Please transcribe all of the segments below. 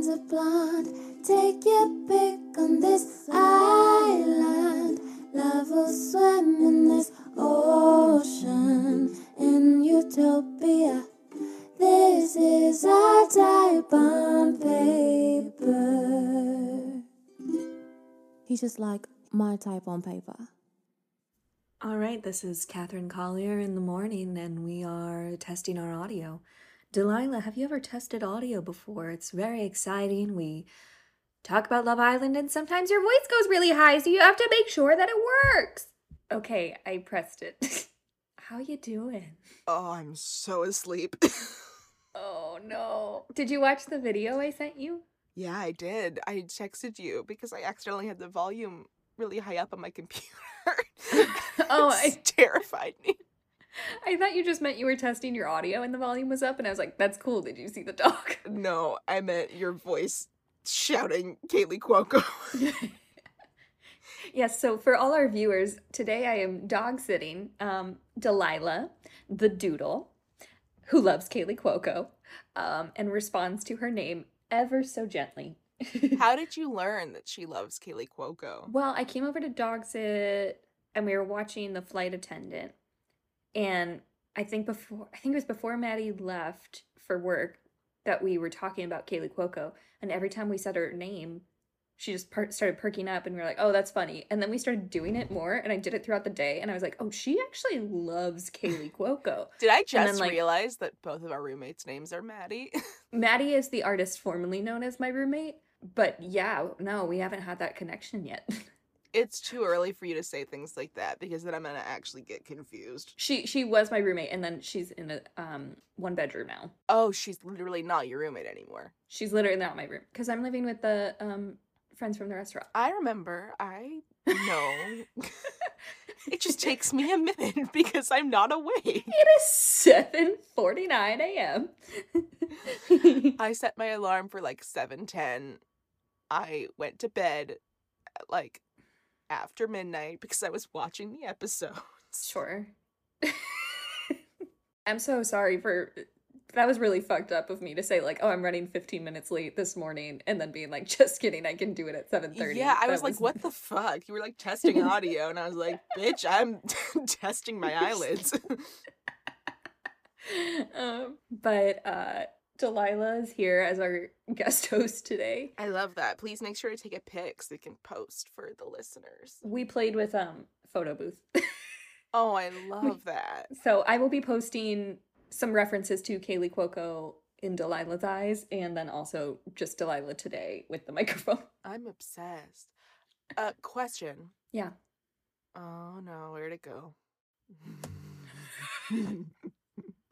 one's a blonde. Take your pick on this island. Love will swim in this ocean in utopia. This is our type on paper. He's just like my type on paper. All right, this is Catherine Collier in the morning, and we are testing our audio. Delilah, have you ever tested audio before? It's very exciting. We talk about Love Island, and sometimes your voice goes really high, so you have to make sure that it works. Okay, I pressed it. How you doing? Oh, I'm so asleep. Oh no. Did you watch the video I sent you? yeah, I did. I texted you because I accidentally had the volume really high up on my computer. Oh, it I- terrified me. I thought you just meant you were testing your audio and the volume was up, and I was like, that's cool. Did you see the dog? No, I meant your voice shouting Kaley Cuoco. yes, so for all our viewers, today I am dog sitting um, Delilah, the doodle, who loves Kaley Cuoco, um, and responds to her name ever so gently. How did you learn that she loves Kaley Cuoco? Well, I came over to dog sit and we were watching The Flight Attendant. And I think before I think it was before Maddie left for work that we were talking about Kaley Cuoco. And every time we said her name, she just per- started perking up and we were like, oh, that's funny. And then we started doing it more and I did it throughout the day. And I was like, oh, she actually loves Kaley Cuoco. Did I then, just like- realize that both of our roommates' names are Maddie? Maddie is the artist formerly known as my roommate. But yeah, no, we haven't had that connection yet. it's too early for you to say things like that because then I'm gonna actually get confused. She she was my roommate, and then she's in a um one bedroom now. Oh, she's literally not your roommate anymore. She's literally not my room because I'm living with the um friends from the restaurant. I remember. I know. it just takes me a minute because I'm not awake. It is seven forty nine a.m. I set my alarm for like 7:10. I went to bed at like after midnight because I was watching the episodes. sure. I'm so sorry for that was really fucked up of me to say like, oh, I'm running 15 minutes late this morning, and then being like, just kidding, I can do it at 7:30. Yeah, I That was like, what the fuck? You were like testing audio, and I was like, bitch, I'm testing my eyelids. um, but uh, Delilah is here as our guest host today. I love that. Please make sure to take a pic so we can post for the listeners. We played with um photo booth. Oh, I love that. so I will be posting some references to Kaley Cuoco in Delilah's eyes, and then also just Delilah today with the microphone. I'm obsessed. Uh, question. Yeah. Oh no, where'd it go?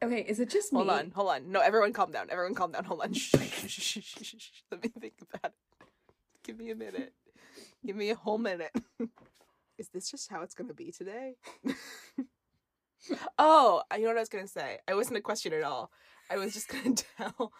Okay, is it just me? hold on, hold on. No, everyone calm down. Everyone calm down. Hold on. Shh, shh, shh. Let me think about it. Give me a minute. Give me a whole minute. Is this just how it's gonna be today? oh, I know what I was gonna say. I wasn't a question at all. I was just gonna tell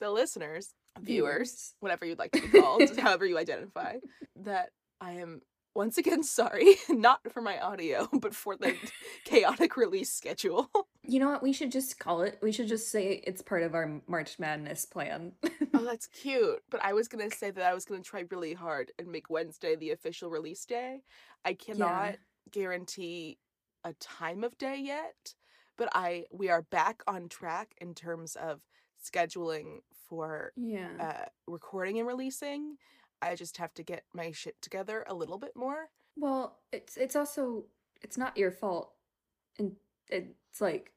the listeners, viewers, whatever you'd like to be called, however you identify, that I am once again sorry, not for my audio, but for the chaotic release schedule. You know what? We should just call it. We should just say it's part of our March Madness plan. oh, that's cute. But I was gonna say that I was gonna try really hard and make Wednesday the official release day. I cannot guarantee a time of day yet, but I we are back on track in terms of scheduling for yeah. uh recording and releasing. I just have to get my shit together a little bit more. Well, it's it's also it's not your fault, and it's like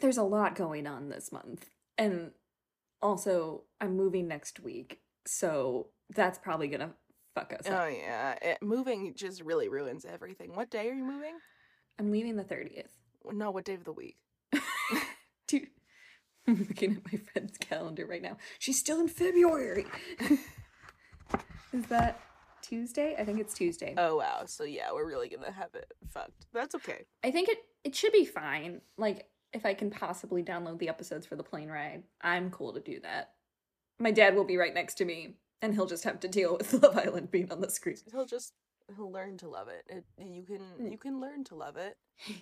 there's a lot going on this month, and also I'm moving next week, so that's probably gonna fuck us up. Oh up. yeah, it, moving just really ruins everything. What day are you moving? I'm leaving the thirtieth. No, what day of the week? Dude, I'm looking at my friend's calendar right now. She's still in February. Is that Tuesday? I think it's Tuesday. Oh wow, so yeah, we're really gonna have it fucked. That's okay. I think it it should be fine. Like if I can possibly download the episodes for the plane ride, I'm cool to do that. My dad will be right next to me, and he'll just have to deal with Love Island being on the screen. He'll just he'll learn to love it. it you can mm. you can learn to love it.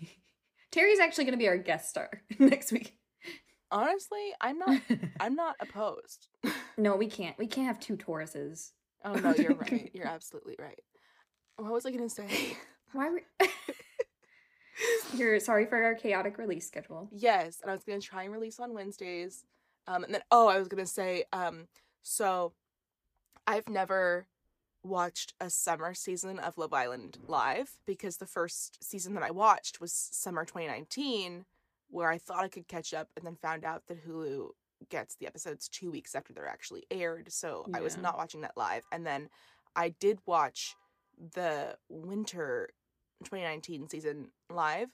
Terry's actually going to be our guest star next week. Honestly, I'm not. I'm not opposed. no, we can't. We can't have two Tauruses. Oh no, you're right. You're absolutely right. What was I gonna say? Why were You're sorry for our chaotic release schedule. yes, and I was gonna try and release on Wednesdays. Um, and then oh, I was gonna say um, so I've never watched a summer season of Love Island live because the first season that I watched was summer 2019, where I thought I could catch up, and then found out that Hulu gets the episodes two weeks after they're actually aired. So I was not watching that live, and then I did watch the winter 2019 season live,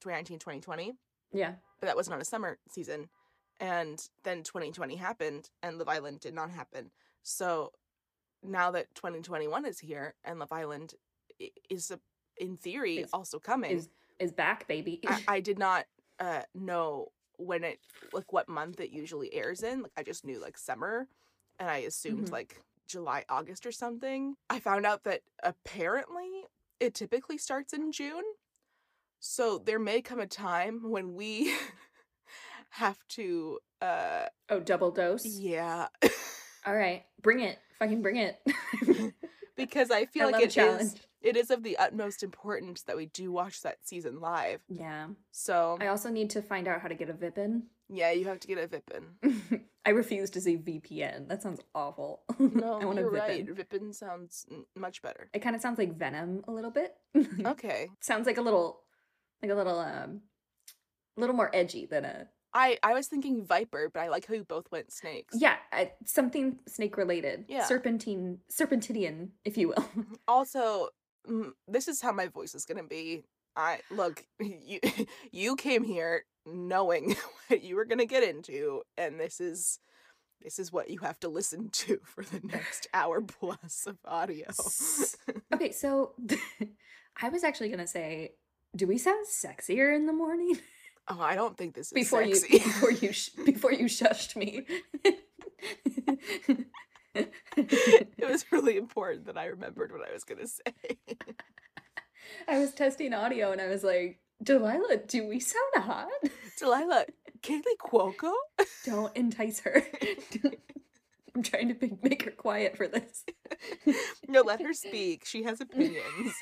2019 2020 Yeah. but that was not a summer season. And then 2020 happened and Love Island did not happen. So now that 2021 is here and Love Island is, in theory, Is- also coming, Is is back, baby. I, I did not uh, know when it, like what month it usually airs in. Like I just knew like summer and I assumed Mhm. like July, August or something. I found out that apparently it typically starts in June. So there may come a time when we have to uh oh, double dose. yeah All right, bring it. Fucking bring it. because I feel I like it is challenge. It is of the utmost importance that we do watch that season live. Yeah. So I also need to find out how to get a VPN. yeah, you have to get a Vipin. I refuse to say VPN. That sounds awful. No, I want a you're Vipin. right. Vipin sounds n- much better. It kind of sounds like Venom a little bit. Okay. sounds like a little, like a little, um, a little more edgy than a I I was thinking Viper, but I like how you both went snakes. yeah, I, something snake related. Yeah. serpentine, serpentidian, if you will. Also, this is how my voice is gonna be. I look you. You came here knowing what you were gonna get into, and this is this is what you have to listen to for the next hour plus of audio. Okay, so I was actually gonna say, do we sound sexier in the morning oh, I don't think this is before sexy. you before you sh- before you shushed me? It was really important that I remembered what I was gonna say. I was testing audio and I was like, Delilah, do we sound hot? Delilah, Kaley Cuoco? Don't entice her. I'm trying to make, make her quiet for this. No, let her speak. She has opinions.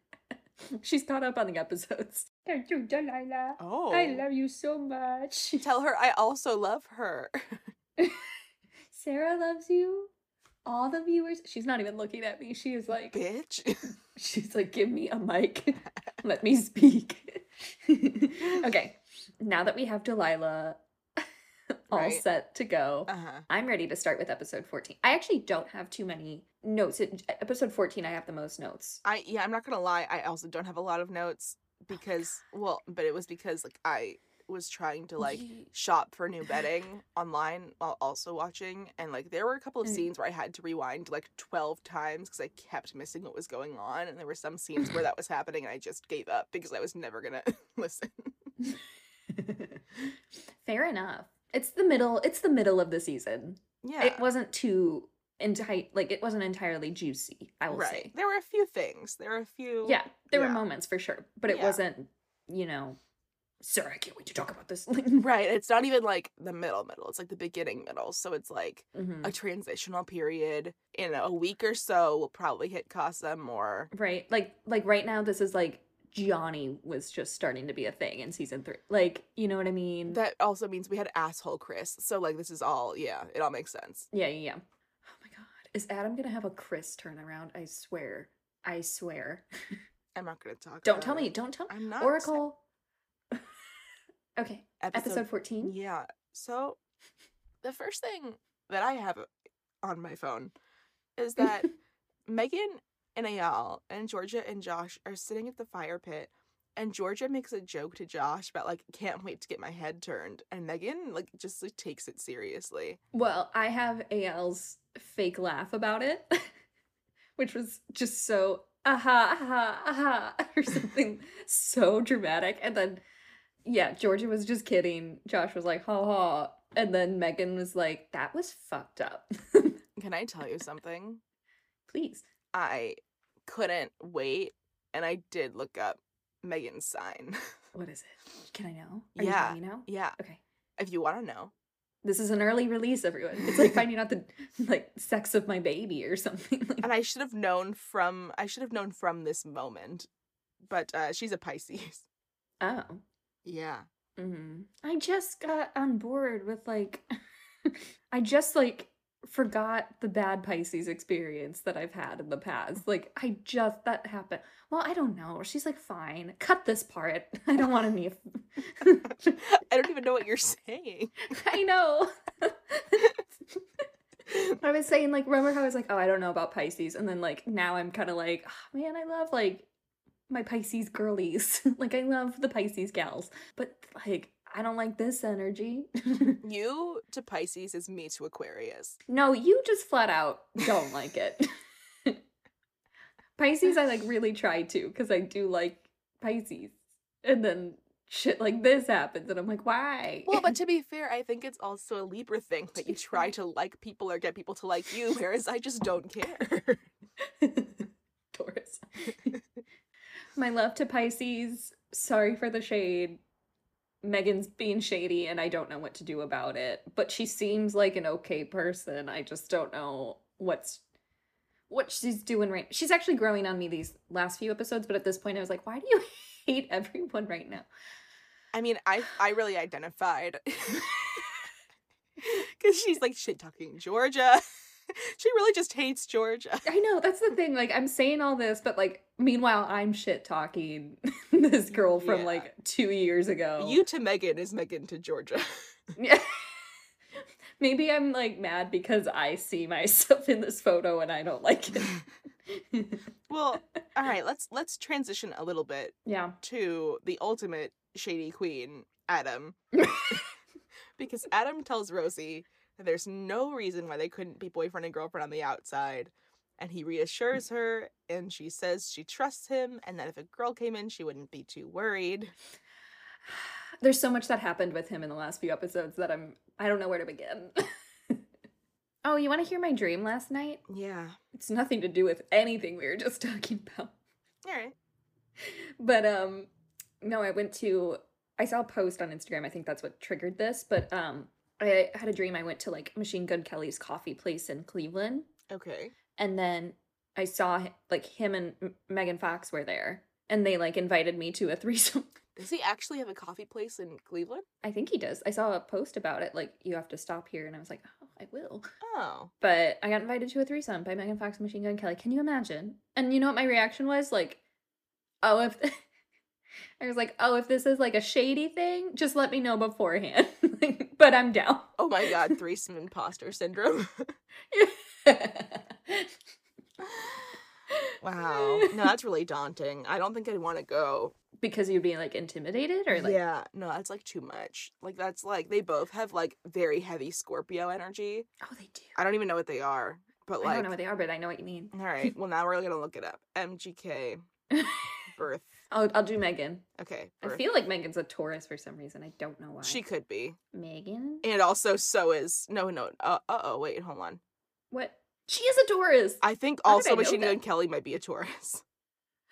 She's caught up on the episodes. Thank you, Delilah. oh. I love you so much. Tell her I also love her. Sarah loves you. All the viewers. She's not even looking at me. She is like, Bitch. she's like, give me a mic. Let me speak. okay. Now that we have Delilah all Right. set to go, Uh-huh. I'm ready to start with episode 14. I actually don't have too many notes. Episode 14, I have the most notes. I yeah, I'm not gonna lie, I also don't have a lot of notes because well, but it was because like I was trying to like shop for new bedding online while also watching and like there were a couple of scenes where I had to rewind like 12 times because I kept missing what was going on and there were some scenes where that was happening and I just gave up because I was never gonna listen. Fair enough. It's the middle. It's the middle of the season. Yeah. It wasn't too enti- like it wasn't entirely juicy. I will right. say. There were a few things. There were a few Yeah, there were moments for sure, but it Yeah. wasn't. You know, sir, I can't wait to talk about this. Right. It's not even like the middle middle. It's like the beginning middle. So it's like Mhm. a transitional period. In a week or so, we'll probably hit Casa Amor. Right, like like right now, this is like Johnny was just starting to be a thing in season three. Like, you know what I mean? That also means we had asshole Chris. So like this is all yeah, it all makes sense. Yeah, yeah, yeah. Oh my god. Is Adam gonna have a Chris turnaround? I swear. I swear. I'm not gonna talk. Don't about tell me. Don't tell me. I'm not Oracle. Okay. Episode, Episode 14. Yeah. So the first thing that I have uh, on my phone is that Megan and Eyal and Georgia and Josh are sitting at the fire pit and Georgia makes a joke to Josh about like can't wait to get my head turned and Megan like just like takes it seriously. Well, I have Eyal's fake laugh about it, which was just so aha, aha, aha, or something so dramatic. And then, yeah, Georgia was just kidding. Josh was like, ha ha. And then Megan was like, that was fucked up. Can I tell you something? Please. I couldn't wait and I did look up Megan's sign. What is it? Can I know? Are you Yeah. telling me now? yeah. Okay. if you want to know. This is an early release, everyone. It's like finding out the like sex of my baby or something. And I should have known from I should have known from this moment. But uh she's a Pisces. oh. Yeah. hmm I just got on board with like, I just like forgot the bad Pisces experience that I've had in the past. Like, I just, that happened. Well, I don't know. She's like, fine, cut this part. I don't want any. I don't even know what you're saying. I know. I was saying, like, remember how I was like, oh, I don't know about Pisces? And then, like, now I'm kind of like, oh, man, I love, like, my Pisces girlies. like, I love the Pisces gals. But, like, I don't like this energy. You to Pisces is me to Aquarius. no, you just flat out don't like it. Pisces, I, like, really try to, because I do like Pisces. And then shit like this happens, and I'm like, why? Well, but to be fair, I think it's also a Libra thing that you try to like people or get people to like you, whereas I just don't care. Taurus. My love to Pisces. Sorry for the shade. Megan's being shady and I don't know what to do about it. But she seems like an okay person. I just don't know what's what she's doing right. She's actually growing on me these last few episodes, but at this point I was like, why do you hate everyone right now? I mean, I I really identified because she's like shit talking Georgia. she really just hates Georgia. I know, that's the thing. Like I'm saying all this, but like meanwhile I'm shit talking this girl from Yeah. like two years ago. You to Megan is Megan to Georgia. Yeah. Maybe I'm like mad because I see myself in this photo and I don't like it. well, all right, let's let's transition a little bit yeah. to the ultimate shady queen, Adam. because Adam tells Rosie that there's no reason why they couldn't be boyfriend and girlfriend on the outside. And he reassures her, and she says she trusts him, and that if a girl came in, she wouldn't be too worried. There's so much that happened with him in the last few episodes that I'm I don't know where to begin. oh, you want to hear my dream last night? Yeah. It's nothing to do with anything we were just talking about. All right. But um no, I went to I saw a post on Instagram. I think that's what triggered this, but um I had a dream I went to like Machine Gun Kelly's coffee place in Cleveland Okay. and then I saw like him and M- Megan Fox were there, and they like invited me to a threesome. Does he actually have a coffee place in Cleveland? I think he does. I saw a post about it, like you have to stop here, and I was like, oh, I will. Oh. But I got invited to a threesome by Megan Fox and Machine Gun Kelly. Can you imagine? And you know what my reaction was? Like, oh, if I was like, oh, if this is like a shady thing, just let me know beforehand. But I'm down. Oh my god, threesome imposter syndrome. wow. No, that's really daunting. I don't think I'd want to go. because you'd be like intimidated or like yeah, no, that's like too much. Like that's like they both have like very heavy Scorpio energy. oh they do. I don't even know what they are, but like I don't know what they are, but I know what you mean. all right. Well, now we're gonna look it up. MGK birth. I'll I'll do Megan. Okay, I feel like Megan's a Taurus for some reason. I don't know why. she could be, Megan? and also so is no, no. Uh oh, wait, hold on. What? She is a Taurus. I think How did I also know Machine that? Gun Kelly might be a Taurus.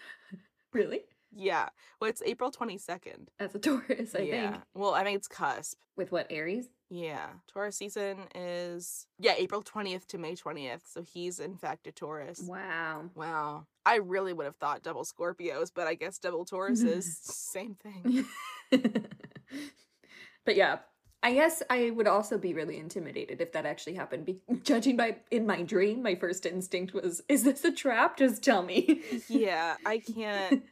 really? Yeah. Well, it's April twenty second. As a Taurus, I yeah. think. Well, I think it's cusp. With what Aries? Yeah. Taurus season is yeah, April 20th to May 20th. So he's in fact a Taurus. Wow. Wow. I really would have thought double Scorpios, but I guess double Taurus is same thing. but yeah, I guess I would also be really intimidated if that actually happened. Be- judging by in my dream, my first instinct was, "Is this a trap? Just tell me." yeah, I can't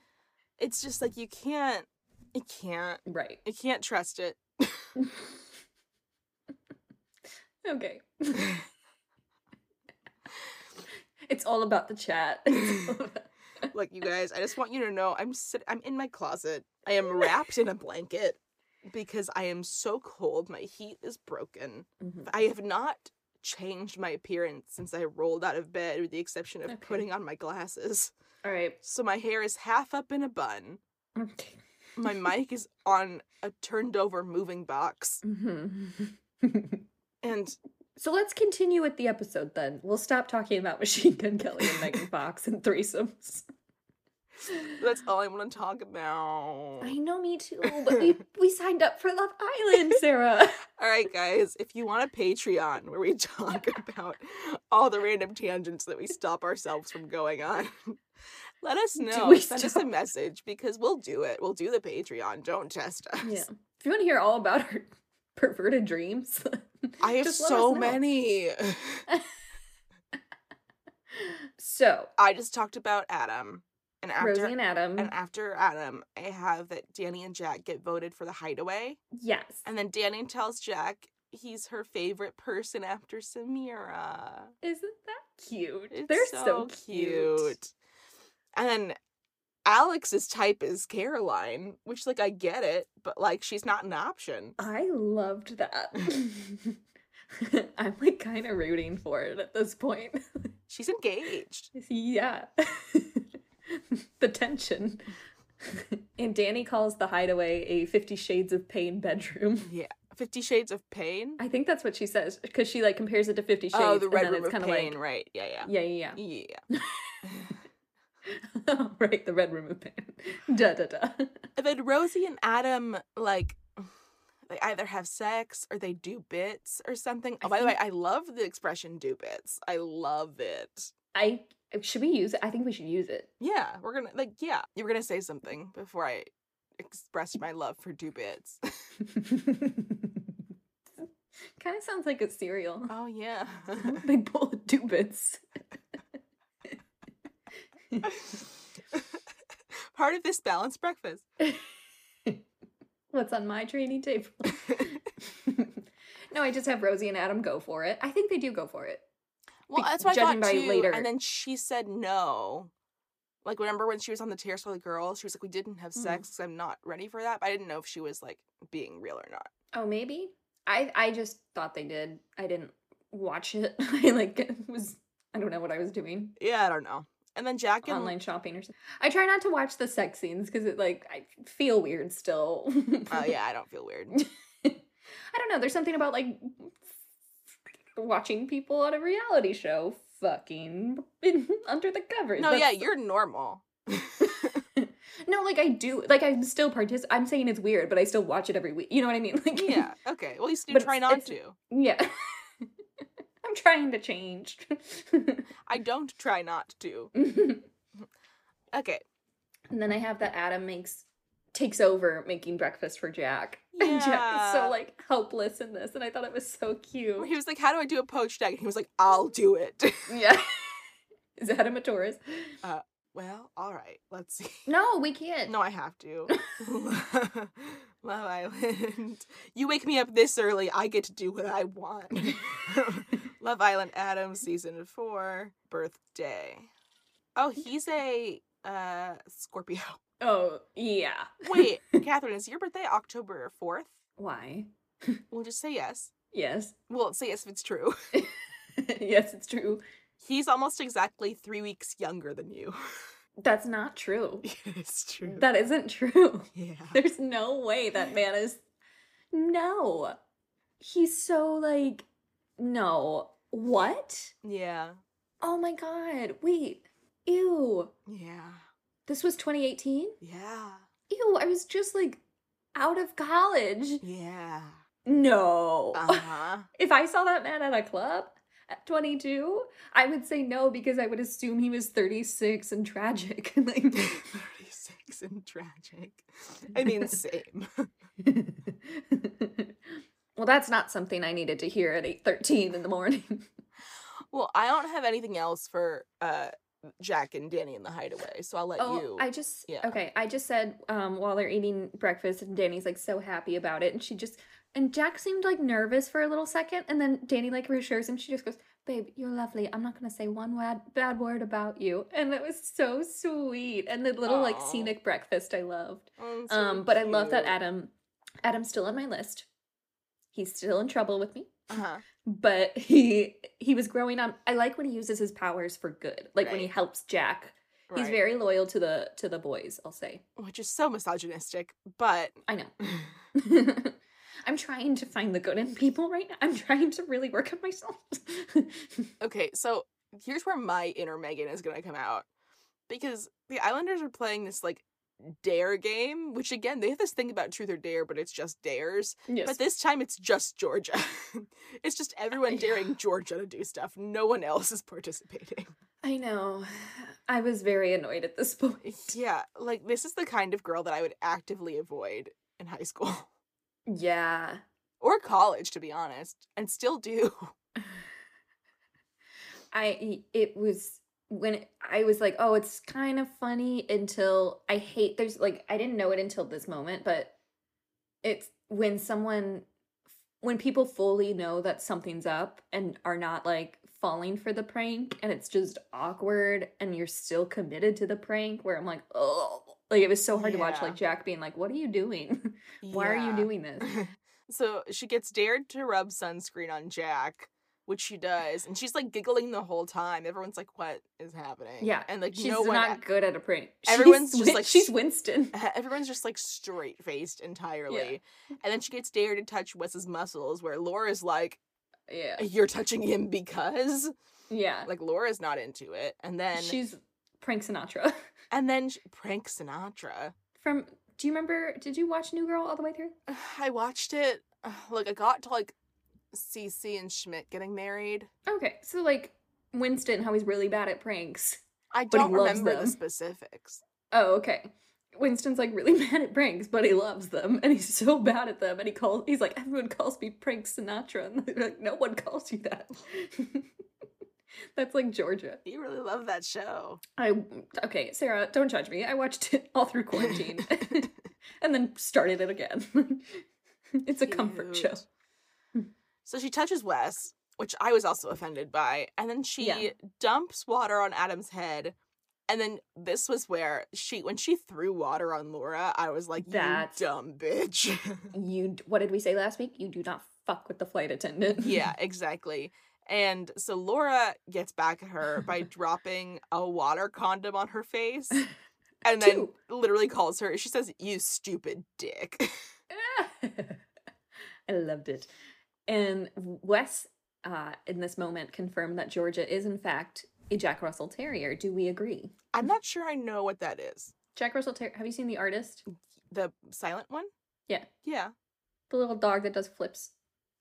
it's just like you can't it can't right. you can't trust it. Okay. it's all about the chat. It's all about- Look, you guys, I just want you to know I'm sit I'm in my closet. I am wrapped in a blanket because I am so cold. My heat is broken. Mhm. I have not changed my appearance since I rolled out of bed, with the exception of Okay. putting on my glasses. All right. So my hair is half up in a bun. Okay. My mic is on a turned over moving box. Mhm. And so let's continue with the episode then. We'll stop talking about Machine Gun Kelly and Megan Fox and threesomes. That's all I want to talk about. I know, me too. But we we signed up for Love Island, Sarah. All right, guys, if you want a Patreon where we talk about all the random tangents that we stop ourselves from going on, let us know. we Send us a message because we'll do it. We'll do the Patreon. Don't test us. yeah. If you want to hear all about our perverted dreams, I have just let us so many. So I just talked about Adam. And after Rosie and Adam, and after Adam, I have that Dani and Jack get voted for the hideaway. yes, And then Dani tells Jack he's her favorite person after Samira. isn't that cute? It's They're so, so, cute. And then Alex's type is Caroline, which like I get it, but like she's not an option. I loved that. I'm like kind of rooting for it at this point. She's engaged. yeah. the tension. and Dani calls the hideaway a Fifty Shades of Pain bedroom. Yeah. Fifty Shades of Pain. I think that's what she says because she like compares it to Fifty oh, Shades. oh, the and Red then Room it's of kind of Pain, like, right? Yeah, yeah. yeah, yeah, Yeah. yeah. Oh, right, the Red Room of Pain. Da da da. And then Rosie and Adam like they either have sex or they do bits or something. Oh, by the way, I love the expression "do bits." I love it. I should we use it? I think we should use it. Yeah, we're gonna like yeah. You were gonna say something before I expressed my love for do bits. kind of sounds like a cereal. oh yeah. Big bowl of dubits. Part of this balanced breakfast. What's on my training table? no, I just have Rosie and Adam go for it. I think they do go for it. Well, that's what I thought too. later. And then she said no. Like remember when she was on the Tears for the Girls? She was like, "We didn't have Mhm. I'm not ready for that." But I didn't know if she was like being real or not. Oh, maybe. I I just thought they did. I didn't watch it. I like was I don't know what I was doing. Yeah, I don't know. And then Jack and Online shopping or something. I try not to watch the sex scenes because it like I feel weird still. Oh yeah, I don't feel weird. I don't know. There's something about like watching people on a reality show fucking under the covers. No, yeah, That's- you're normal. no, like I do. Like I'm still partic. I'm saying it's weird, but I still watch it every week. You know what I mean? Like yeah. Okay. Well, you still try not to. yeah. I'm trying to change. I don't try not to. Okay. And then I have that Adam makes takes over making breakfast for Jack. And Jack is so like helpless in this, and I thought it was so cute. He was like, "How do I do a poached egg?" And he was like, "I'll do it." Yeah. Is Adam a tourist? well, all right. Let's see. No, we can't. No, I have to. Love Island. You wake me up this early, I get to do what I want. Love Island Adam season 4 birthday. Oh, he's a uh Scorpio. Oh, yeah. Wait, Catherine, is your birthday October 4th? Why? We'll just say yes. Yes. Well, say yes if it's true. yes, it's true. He's almost exactly 3 weeks younger than you. That's not true. it's true. That isn't true. yeah. There's no way that man is. No. He's so like. No. What? Yeah. Oh my god. Wait. Ew. Yeah. This was 2018? Yeah. Ew, I was just like out of college. Yeah. No. Uh-huh. If I saw that man at a club at 22, I would say no because I would assume he was 36 and tragic. like 36 and tragic. I mean, same. well, that's not something I needed to hear at 8:13 in the morning. well, I don't have anything else for uh Jack and Dani in the hideaway, so I'll let oh, you. I just yeah. okay. I just said um, while they're eating breakfast, and Dani's like so happy about it, and she just and Jack seemed like nervous for a little second, and then Dani like reassures him. She just goes, "Babe, you're lovely. I'm not gonna say one bad bad word about you," and that was so sweet. And the little like scenic breakfast I loved. Oh, so Um, but I love that. Adam. Adam's still on my list. He's still in trouble with me, Uh-huh. But he he was growing on. I like when he uses his powers for good, like when he helps Jack. He's very loyal to the to the boys. I'll say. which is so misogynistic, but I know. I'm trying to find the good in people right now. I'm trying to really work on myself. okay, so here's where my inner Megan is gonna come out. because the Islanders are playing this like dare game, which again they have this thing about truth or dare, but it's just dares. Yes. But this time it's just Georgia. it's just uh, everyone daring Georgia to do stuff. No one else is participating. I know. I was very annoyed at this point. Yeah, like this is the kind of girl that I would actively avoid in high school Yeah. or college, to be honest, and still do. I it was when it- I was like, oh, it's kind of funny until I hate there's like I didn't know it until this moment, but it's when someone when people fully know that something's up and are not like falling for the prank and it's just awkward and you're still committed to the prank where I'm like, oh, like it was so hard to watch like Jack being like, what are you doing? Why are you doing this? so she gets dared to rub sunscreen on Jack, which she does, and she's like giggling the whole time. Everyone's like, "What is happening?" Yeah, and like She's no one. not good at a prank. Everyone's She's just, like, she's Winston. Everyone's just like straight faced entirely. And then she gets dared to touch Wes's muscles, where Laura's like, Yeah. You're touching him because? Yeah. Like, Laura's not into it. And then, She's Prank Sinatra. and then sh- prank Sinatra. From do you remember did you watch New Girl all the way through? I watched it. Uh, Look, I got to like Cece and Schmidt getting married. Okay. So like Winston, how he's really bad at pranks. I don't remember the specifics. Oh, okay. Winston's like really bad at pranks, but he loves them, and he's so bad at them. And he calls, he's like, everyone calls me Prank Sinatra, and they're like, no one calls you that. That's like Georgia. You really love that show. I okay, Sarah, don't judge me. I watched it all through quarantine, and then started it again. it's a comfort show. So she touches Wes, which I was also offended by, and then she Yeah. dumps water on Adam's head. And then this was where she, when she threw water on Laura, I was like, "You That's- dumb bitch." You, what did we say last week? You do not fuck with the flight attendant. yeah, exactly. And so Laura gets back at her by dropping a water condom on her face, and then Two. literally calls her. She says, "You stupid dick." I loved it. And Wes, uh, in this moment, confirmed that Georgia is, in fact, a Jack Russell Terrier. Do we agree? I'm not sure I know what that is. Jack Russell Terrier, have you seen The Artist? The silent one? Yeah. Yeah. The little dog that does flips.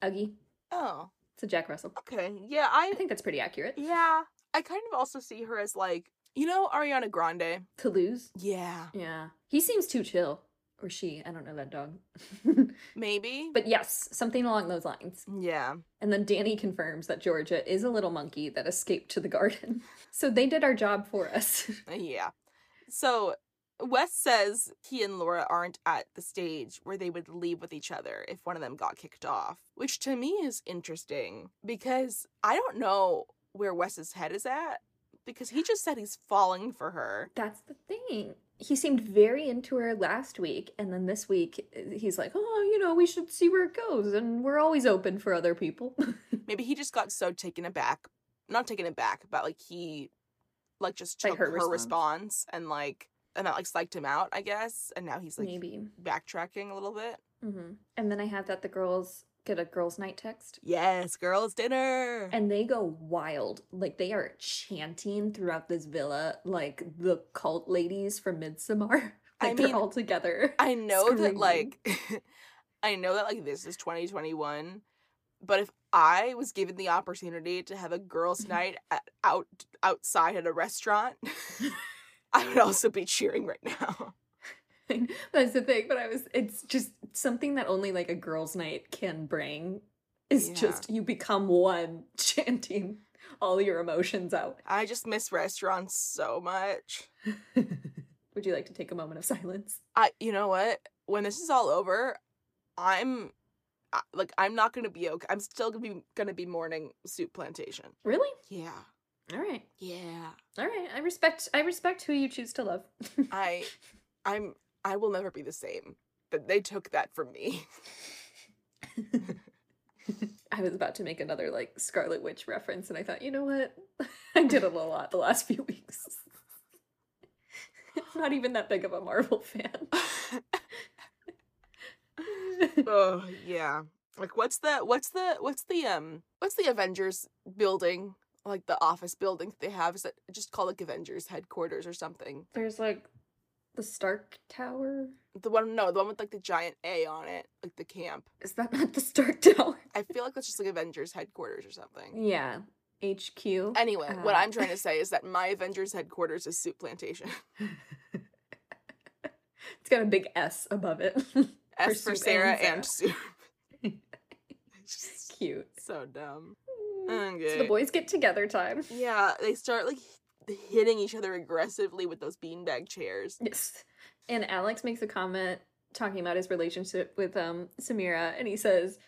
Uggie. Oh. It's a Jack Russell. Okay. Yeah, I I think that's pretty accurate. yeah. I kind of also see her as like, you know, Ariana Grande. Toulouse. Yeah. Yeah. He seems too chill. Or she. I don't know that dog. Maybe. but yes, something along those lines. yeah. And then Dani confirms that Georgia is a little monkey that escaped to the garden. So they did our job for us. Uh, yeah. So Wes says he and Laura aren't at the stage where they would leave with each other if one of them got kicked off, which to me is interesting because I don't know where Wes's head is at because he just said he's falling for her. That's the thing. He seemed very into her last week, and then this week uh, he's like, "Oh, you know, we should see where it goes, and we're always open for other people." Maybe he just got so taken aback, not taken aback, but like he like just Like took her her, response. response. and like and that like psyched him out, I guess, and now he's like Maybe. backtracking a little bit. Mm-hmm. And then I have that the girls a girls' night text, Yes, girls' dinner. and they go wild. Like they are chanting throughout this villa, like the cult ladies from Midsommar. I Like they're mean, all together. I know that like I know that like this is 2021, but if I was given the opportunity to have a girls' night at, out outside at a restaurant, I would also be cheering right now. That's the thing, but I was it's just something that only like a girls' night can bring is Yeah. just you become one chanting all your emotions out. I just miss restaurants so much. Would you like to take a moment of silence? I you know what? When this is all over, I'm I- like I'm not going to be okay. I'm still going to be to be mourning Soup Plantation. Really? Yeah. All right. Yeah. All right. I respect I respect who you choose to love. I I'm I will never be the same. But they took that from me. I was about to make another like Scarlet Witch reference and I thought, you know what? I did it a lot the last few weeks. I'm not even that big of a Marvel fan. oh, yeah. Like what's the what's the what's the um what's the Avengers building like the office building they have is that just called like Avengers headquarters or something. There's like the Stark Tower. The one no, the one with like the giant A on it, like the camp. Is that not the Stark Tower? I feel like that's just like Avengers headquarters or something. Yeah. HQ. Anyway, what Uh. I'm trying to say is that my Avengers headquarters is Soup Plantation. It's got a big S above it. S for Soup Sarah and and Soup. It's just Cute. so dumb. So the boys get together time. Yeah, they start like hitting each other aggressively with those beanbag chairs. Yes. And Alex makes a comment talking about his relationship with um Samira and he says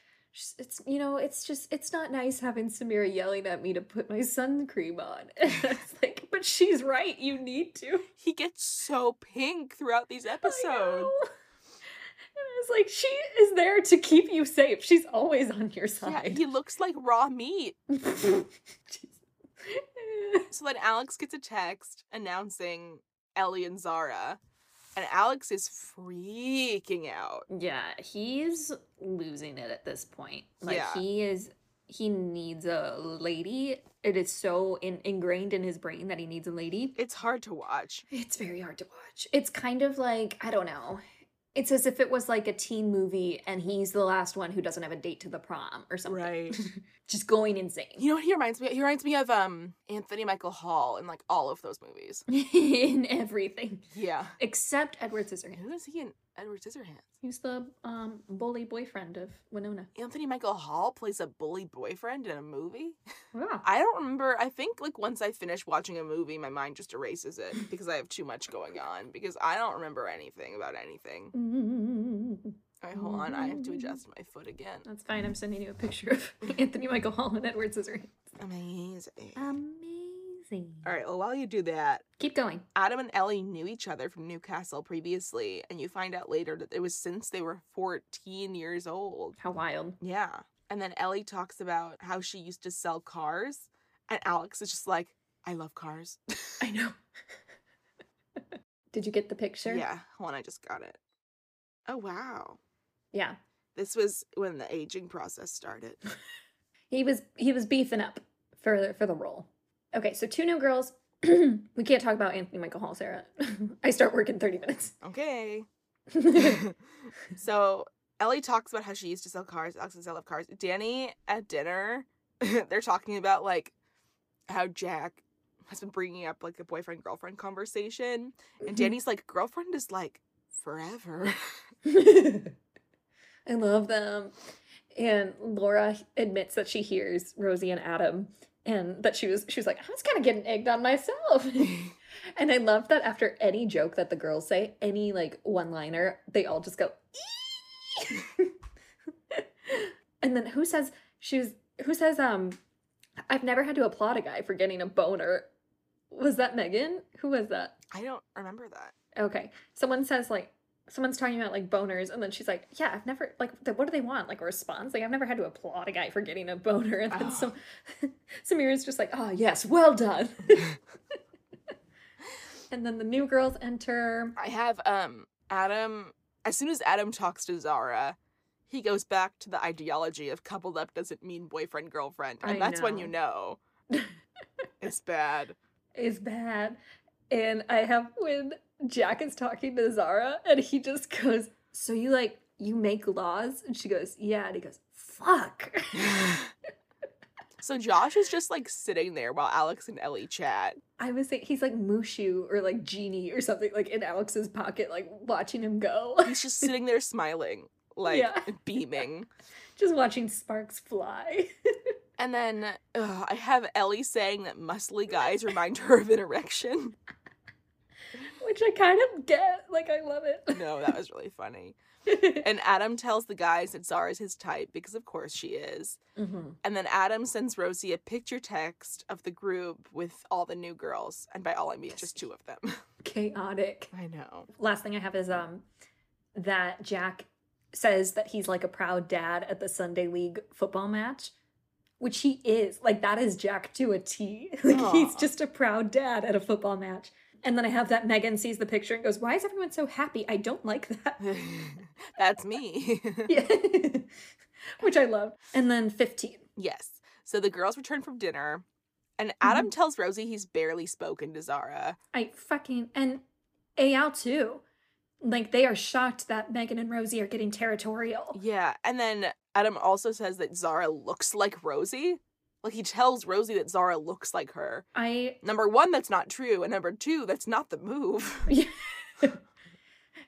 it's you know it's just it's not nice having Samira yelling at me to put my sun cream on. And it's like but she's right you need to. He gets so pink throughout these episodes. it's like she is there to keep you safe. She's always on your Yeah, side. he looks like raw meat. So then Alex gets a text announcing Ellie and Zara, and Alex is freaking out. Yeah, he's losing it at this point. Like Yeah. he is he needs a lady. It is so in, ingrained in his brain that he needs a lady. It's hard to watch. It's very hard to watch. It's kind of like, I don't know. It's as if it was like a teen movie and he's the last one who doesn't have a date to the prom or something. Right. Just going insane. You know what he reminds me? He reminds me of um Anthony Michael Hall in like all of those movies. in everything. Yeah. Except Edward Scissorhands. Who is he in Edward Scissorhands? He's the um bully boyfriend of Winona. Anthony Michael Hall plays a bully boyfriend in a movie. Yeah. I don't remember. I think like once I finish watching a movie, my mind just erases it because I have too much going on. Because I don't remember anything about anything. All right, hold on. I have to adjust my foot again. That's fine. I'm sending you a picture of Anthony Michael Hall and Edward Scissorhands. Amazing. Amazing. All right. Well, while you do that, Keep going. Adam and Ellie knew each other from Newcastle previously, and you find out later that it was since they were 14 years old. How wild. Yeah. And then Ellie talks about how she used to sell cars, and Alex is just like, I love cars. I know. Did you get the picture? Yeah. Hold on, I just got it. Oh, wow. Yeah. This was when the aging process started. He was he was beefing up for for the role. Okay, so two new girls. we can't talk about Anthony Michael Hall, Sarah. I start work in 30 minutes. Okay. so Ellie talks about how she used to sell cars. Alex I love cars. Dani at dinner, they're talking about like how Jack has been bringing up like a boyfriend girlfriend conversation, and mm-hmm. Dani's like girlfriend is like forever. I love them. And Laura admits that she hears Rosie and Adam and that she was she was like, I was kind of getting egged on myself. and I love that after any joke that the girls say, any like one-liner, they all just go And then who says she was who says um I've never had to applaud a guy for getting a boner. Was that Megan? Who was that? I don't remember that. Okay. Someone says like someone's talking about like boners and then she's like, "Yeah, I've never like what do they want? Like a response? Like I've never had to applaud a guy for getting a boner." And then Oh. some Samira's just like, "Oh, yes, well done." and then the new girls enter. I have um Adam. As soon as Adam talks to Zara, he goes back to the ideology of coupled up doesn't mean boyfriend girlfriend, and I that's when you know it's bad. it's bad. And I have when Jack is talking to Zara and he just goes, "So you like you make laws?" And she goes, "Yeah." And he goes, "Fuck." so Josh is just like sitting there while Alex and Ellie chat. I was saying he's like Mushu or like Genie or something like in Alex's pocket, like watching him go, He's just sitting there smiling, like Yeah. beaming. just watching sparks fly. And then ugh, I have Ellie saying that muscly guys remind her of an erection. Which I kind of get. Like I love it. No, that was really funny. And Adam tells the guys that Zara's his type because, of course, she is. Mhm. And then Adam sends Rosie a picture text of the group with all the new girls. And by all, I mean just two of them. Chaotic. I know. Last thing I have is um that Jack says that he's like a proud dad at the Sunday League football match. Which he is. Like that is Jack to a T. Like he's just a proud dad at a football match. And then I have that Megan sees the picture and goes, Why is everyone so happy? I don't like that. That's me. Yeah. Which I love. And then 15. yes. So the girls return from dinner. And Adam mm-hmm. tells Rosie he's barely spoken to Zara. I fucking and Eyal too. Like they are shocked that Megan and Rosie are getting territorial. Yeah, and then Adam also says that Zara looks like Rosie. Like he tells Rosie that Zara looks like her. I Number one, that's not true, and number two, that's not the move.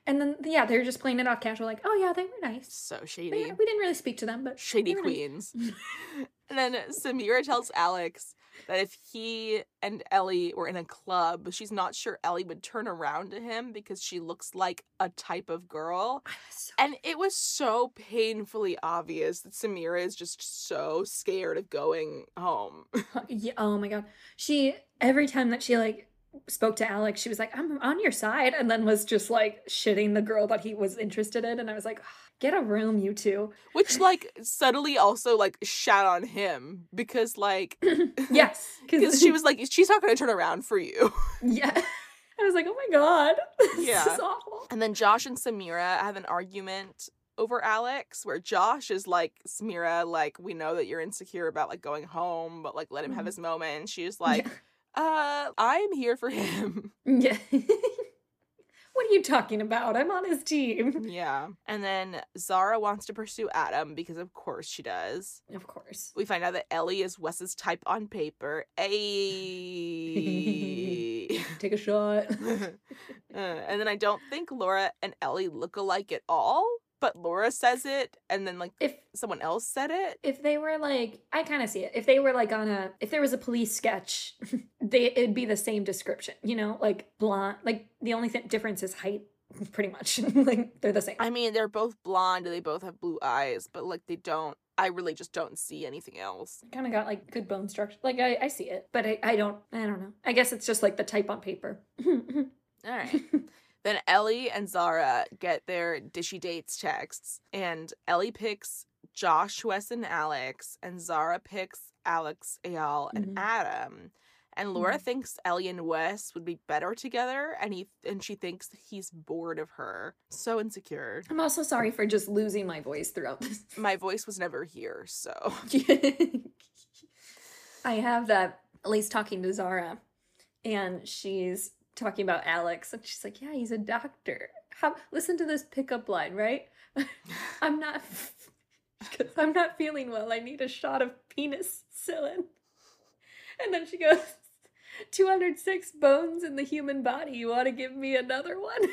and then yeah, they're just playing it off casual, like, oh yeah, they were nice. so They- shady. we didn't really speak to them, but Shady were nice. queens. and then Samira tells Alex that if he and Ellie were in a club, she's not sure Ellie would turn around to him because she looks like a type of girl. So- And it was so painfully obvious that Samira is just so scared of going home. Uh, yeah, oh my god. She every time that she like spoke to Alex, she was like, I'm on your side, and then was just like shitting the girl that he was interested in. And I was like, get a room, you two. Which like subtly also like shat on him because like yes. because she was like she's not going to turn around for you. Yeah. I was like, oh my god. This Yeah. is awful. And then Josh and Samira have an argument over Alex where Josh is like, Samira, like, we know that you're insecure about like going home, but like let him have Mhm. his moment. And she's like, uh, I'm here for him. Yeah. What are you talking about? I'm on his team. yeah. And then Zara wants to pursue Adam because of course she does. Of course. We find out that Ellie is Wes's type on paper. A. Take a shot. Uh, and then I don't think Laura and Ellie look alike at all, but Laura says it, and then like If someone else said it. if they were like I kind of see it. If they were like on a if there was a police sketch, they it'd be the same description, you know, like blonde. Like the only th- difference is height, pretty much. like they're the same. I mean, they're both blonde and they both have blue eyes, but like they don't. I really just don't see anything else. kind of got like good bone structure. Like I, I see it, but I, I don't I don't know. I guess it's just like the type on paper. All right. Then Ellie and Zara get their dishy dates texts, and Ellie picks Josh, Wes, and Alex, and Zara picks Alex, Eyal, and Mhm. Adam. And Laura Mhm. thinks Ellie and Wes would be better together, and he and she thinks he's bored of her. So insecure. I'm also sorry for just losing my voice throughout this. My voice was never here, so I have that At least talking to Zara, and she's talking about Alex, and she's like, "Yeah, he's a doctor. How? Listen to this pickup line, right? I'm not, because I'm not feeling well. I need a shot of penicillin." And then she goes, 206 bones in the human body. You want to give me another one?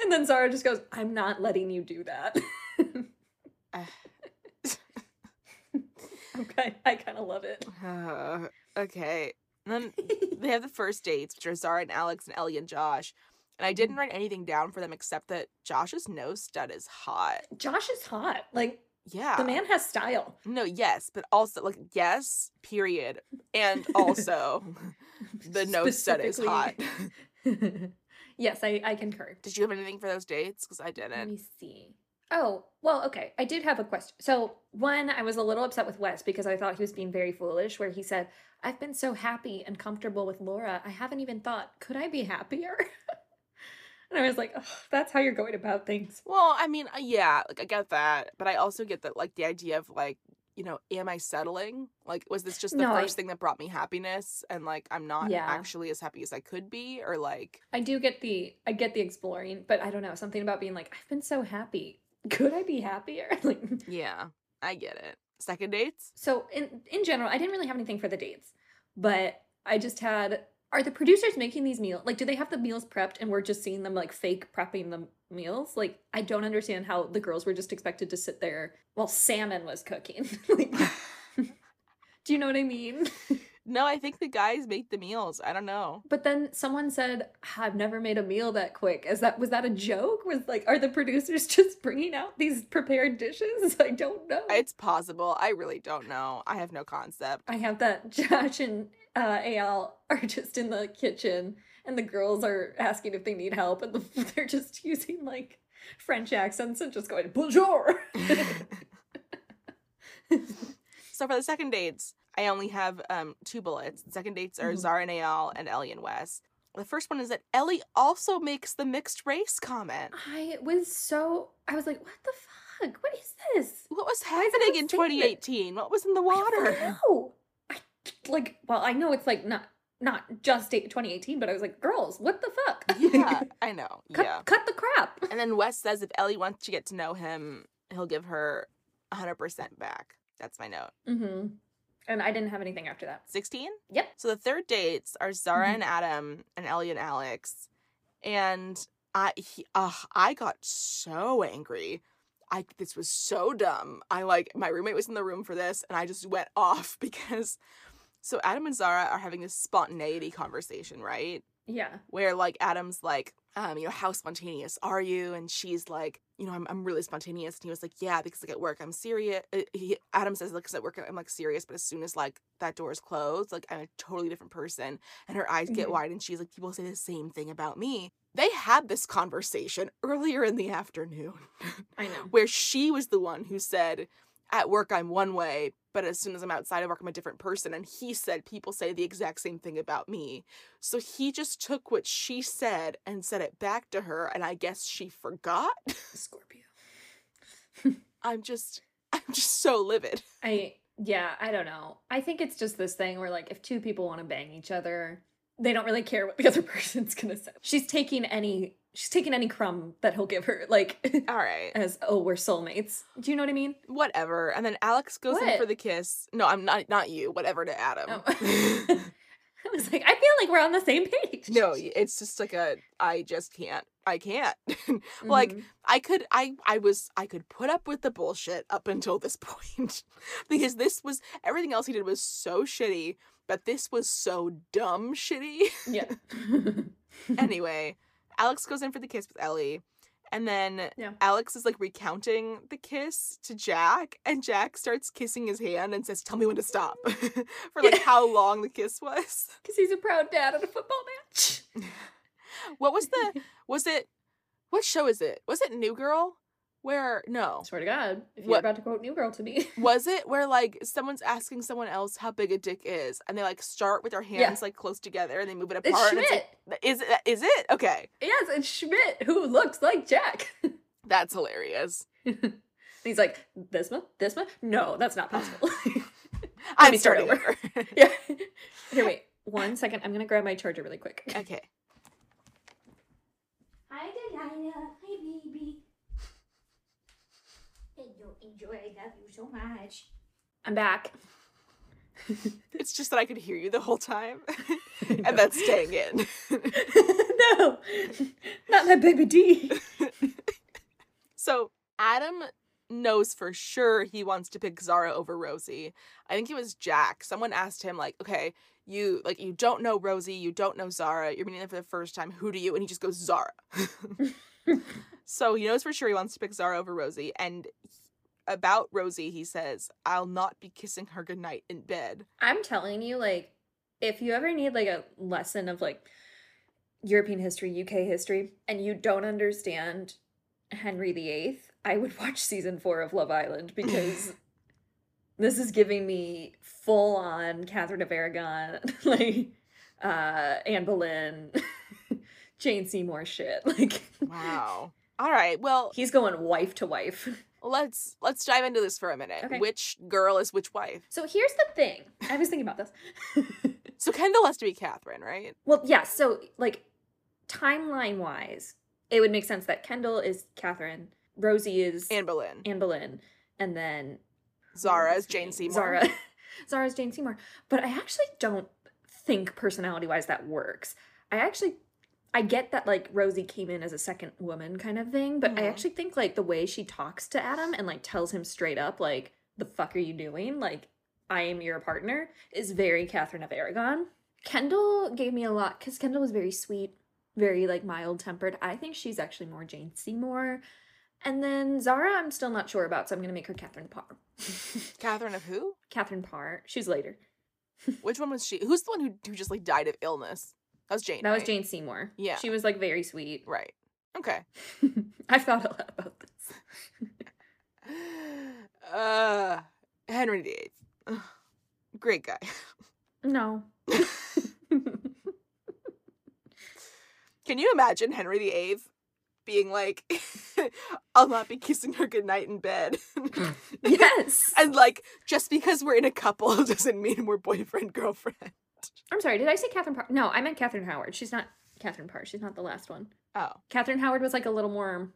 And then Zara just goes, I'm not letting you do that. okay, I kind of love it. Uh, okay. And then they have the first dates, which are Zara and Alex and Ellie and Josh. And I didn't mm-hmm. write anything down for them except that Josh's nose stud is hot. Josh is hot. Like, Yeah. the man has style. No, yes, but also like yes, period. And also the nose stud is hot. Yes, I, I concur. Did you have anything for those dates? Because I didn't. Let me see. Oh, well, okay. I did have a question. So, one, I was a little upset with Wes because I thought he was being very foolish, where he said, I've been so happy and comfortable with Laura, I haven't even thought, could I be happier? and I was like, "Ugh, that's how you're going about things. Well, I mean, yeah, like I get that, but I also get that like the idea of like, you know, am I settling? Like, was this just the No, I- first thing that brought me happiness, and like I'm not Yeah. actually as happy as I could be, or like, I do get the, I get the exploring, but I don't know, something about being like, I've been so happy. Could I be happier? like, mm. yeah, I get it. Second dates? So in in general, I didn't really have anything for the dates, but I just had. Are the producers making these meals? Like, do they have the meals prepped and we're just seeing them like fake prepping the meals? Like, I don't understand how the girls were just expected to sit there while salmon was cooking. like, do you know what I mean? No, I think the guys make the meals. I don't know. But then someone said, "I've never made a meal that quick." Is that was that a joke? Was like, are the producers just bringing out these prepared dishes? I don't know. It's possible. I really don't know. I have no concept. I have that Josh and uh, Al are just in the kitchen, and the girls are asking if they need help, and the, they're just using like French accents and just going bonjour. so for the second dates, I only have um two bullets. The second dates are Mhm. Zara and and Ellie and Wes. The first one is that Ellie also makes the mixed race comment. I was so I was like, what the fuck? What is this? What was Why is it happening in 2018? What was in the I water? know. I like, well, I know it's like not not just eight- 2018, but I was like, girls, what the fuck? Yeah, I know. cut, yeah. cut the crap. And then Wes says if Ellie wants to get to know him, he'll give her 100% back. That's my note. Mm-hmm. And I didn't have anything after that. 16? Yep. So the third dates are Zara Mhm. and Adam and Ellie and Alex. And I he, uh, I got so angry. I this was so dumb. I like my roommate was in the room for this and I just went off because so Adam and Zara are having this spontaneity conversation, right? Yeah. where like Adam's like, um, you know, how spontaneous are you? And she's like, you know, I'm, I'm really spontaneous. And he was like, yeah, because like at work I'm serious. Uh, He, Adam says like, 'cause at work I'm like serious, but as soon as like that door is closed, like I'm a totally different person. And her eyes get Mhm. wide, and she's like, people say the same thing about me. They had this conversation earlier in the afternoon, I know. where she was the one who said, at work I'm one way, but as soon as I'm outside of work I'm a different person. And he said people say the exact same thing about me. So he just took what she said and said it back to her, and I guess she forgot. Scorpio. I'm just, I'm just so livid. I yeah, I don't know. I think it's just this thing where like if two people want to bang each other, they don't really care what the other person's gonna say. She's taking any she's taking any crumb that he'll give her, like All right, as oh we're soulmates. Do you know what I mean? whatever. And then Alex goes in for the kiss. No, I'm not, not you. Whatever to Adam. Oh. I was like, I feel like we're on the same page. no, it's just like a, I just can't. I can't. like Mhm. I could I I was I could put up with the bullshit up until this point because this was everything else he did was so shitty, but this was so dumb shitty. yeah. anyway, Alex goes in for the kiss with Ellie. And then Yeah. Alex is like recounting the kiss to Jack, and Jack starts kissing his hand and says, "Tell me when to stop." for like how long the kiss was. Because he's a proud dad at a football match. What was the? Was it? What show is it? Was it New Girl? Where no? Swear to God, if you're What- about to quote New Girl to me. Was it where like someone's asking someone else how big a dick is, and they like start with their hands Yeah. like close together and they move it It's apart? and Schmidt. like, is it? Is it? Okay, yes, it's Schmidt who looks like Jack. that's hilarious. he's like, this one? This one? No, that's not possible. I'm me start starting over. yeah. Here, wait. One second. I'm going to grab my charger really quick. okay. Hi, Delilah. Hi, baby. Enjoy, enjoy. I love you so much. I'm back. It's just that I could hear you the whole time, and that's staying in. no, not my baby D. so Adam knows for sure he wants to pick Zara over Rosie. I think it was Jack. Someone asked him like, "Okay, you like you don't know Rosie, you don't know Zara. You're meeting them for the first time. Who do you?" And he just goes Zara. so he knows for sure he wants to pick Zara over Rosie. And about Rosie, he says, "I'll not be kissing her goodnight in bed." I'm telling you, like, if you ever need like a lesson of like European history, UK history, and you don't understand Henry VIII, I would watch season four of Love Island because this is giving me full on Catherine of Aragon, like uh Anne Boleyn, Jane Seymour shit. Like Wow. All right. Well, he's going wife to wife. Let's let's dive into this for a minute. Okay. Which girl is which wife? So here's the thing. I was thinking about this. So Kendall has to be Catherine, right? Well, yeah. So, like, timeline wise, it would make sense that Kendall is Catherine, Rosie is Anne Boleyn. Anne Boleyn, and then Zara is Jane? Seymour. Zara, Zara is Jane Seymour. But I actually don't think personality wise that works. I actually. I get that like Rosie came in as a second woman kind of thing, but I Mhm. actually think like the way she talks to Adam and like tells him straight up like the fuck are you doing? Like I am your partner is very Catherine of Aragon. Kendall gave me a lot because Kendall was very sweet, very like mild tempered. I think she's actually more Jane Seymour. And then Zara, I'm still not sure about, so I'm gonna make her Catherine Parr. Catherine of who? Catherine Parr. She's later. Which one was she? Who's the one who, who just like died of illness? That was Jane. That was? Jane Seymour. Yeah. She was like very sweet. Right. Okay. I've thought a lot about this. Uh, Henry VIII. Ugh. Great guy. No. Can you imagine Henry VIII being like I'll not be kissing her goodnight in bed. Yes. and like, just because we're in a couple doesn't mean we're boyfriend girlfriend. I'm sorry, did I say Catherine Parr? No, I meant Catherine Howard. She's not Catherine Parr. She's not the last one. Oh, Catherine Howard was like a little more,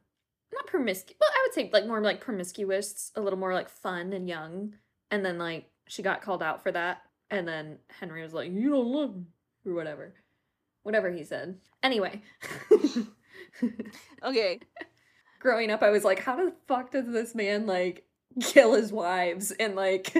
not promiscuous. Well, I would say like more like promiscuous, a little more like fun and young. And then like she got called out for that. And then Henry was like, "You don't love me," or whatever, whatever he said. Anyway, okay. growing up, I was like, how the fuck does this man like kill his wives and like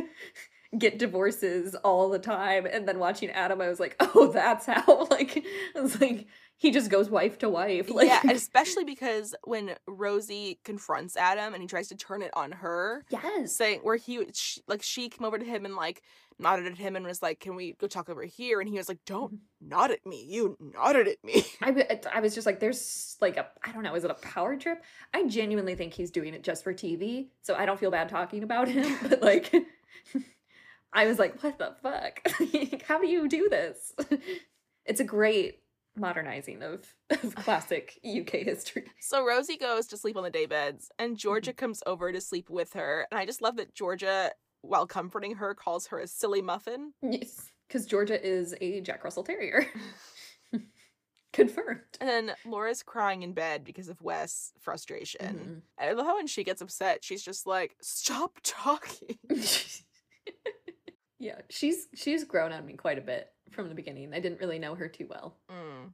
get divorces all the time? And then watching Adam, I was like, oh, that's how. Like, I was like, he just goes wife to wife. Like, yeah, especially because when Rosie confronts Adam and he tries to turn it on her, yes, saying where he she, like she came over to him and like nodded at him and was like, "Can we go talk over here?" And he was like, "Don't mm-hmm. nod at me. You nodded at me." I, I was just like, there's like a, I don't know, is it a power trip? I genuinely think he's doing it just for TV. So I don't feel bad talking about him. But like, I was like, what the fuck? How do you do this? It's a great modernizing of, of classic UK history. So Rosie goes to sleep on the daybeds, and Mm-hmm. Georgia comes over to sleep with her. And I just love that Georgia, while comforting her, calls her a silly muffin. Yes. Because Georgia is a Jack Russell Terrier. Confirmed. And then Laura's crying in bed because of Wes' frustration. Mhm. And I love how when she gets upset, she's just like, "Stop talking." Yeah, she's she's grown on me quite a bit from the beginning. I didn't really know her too well. Mm.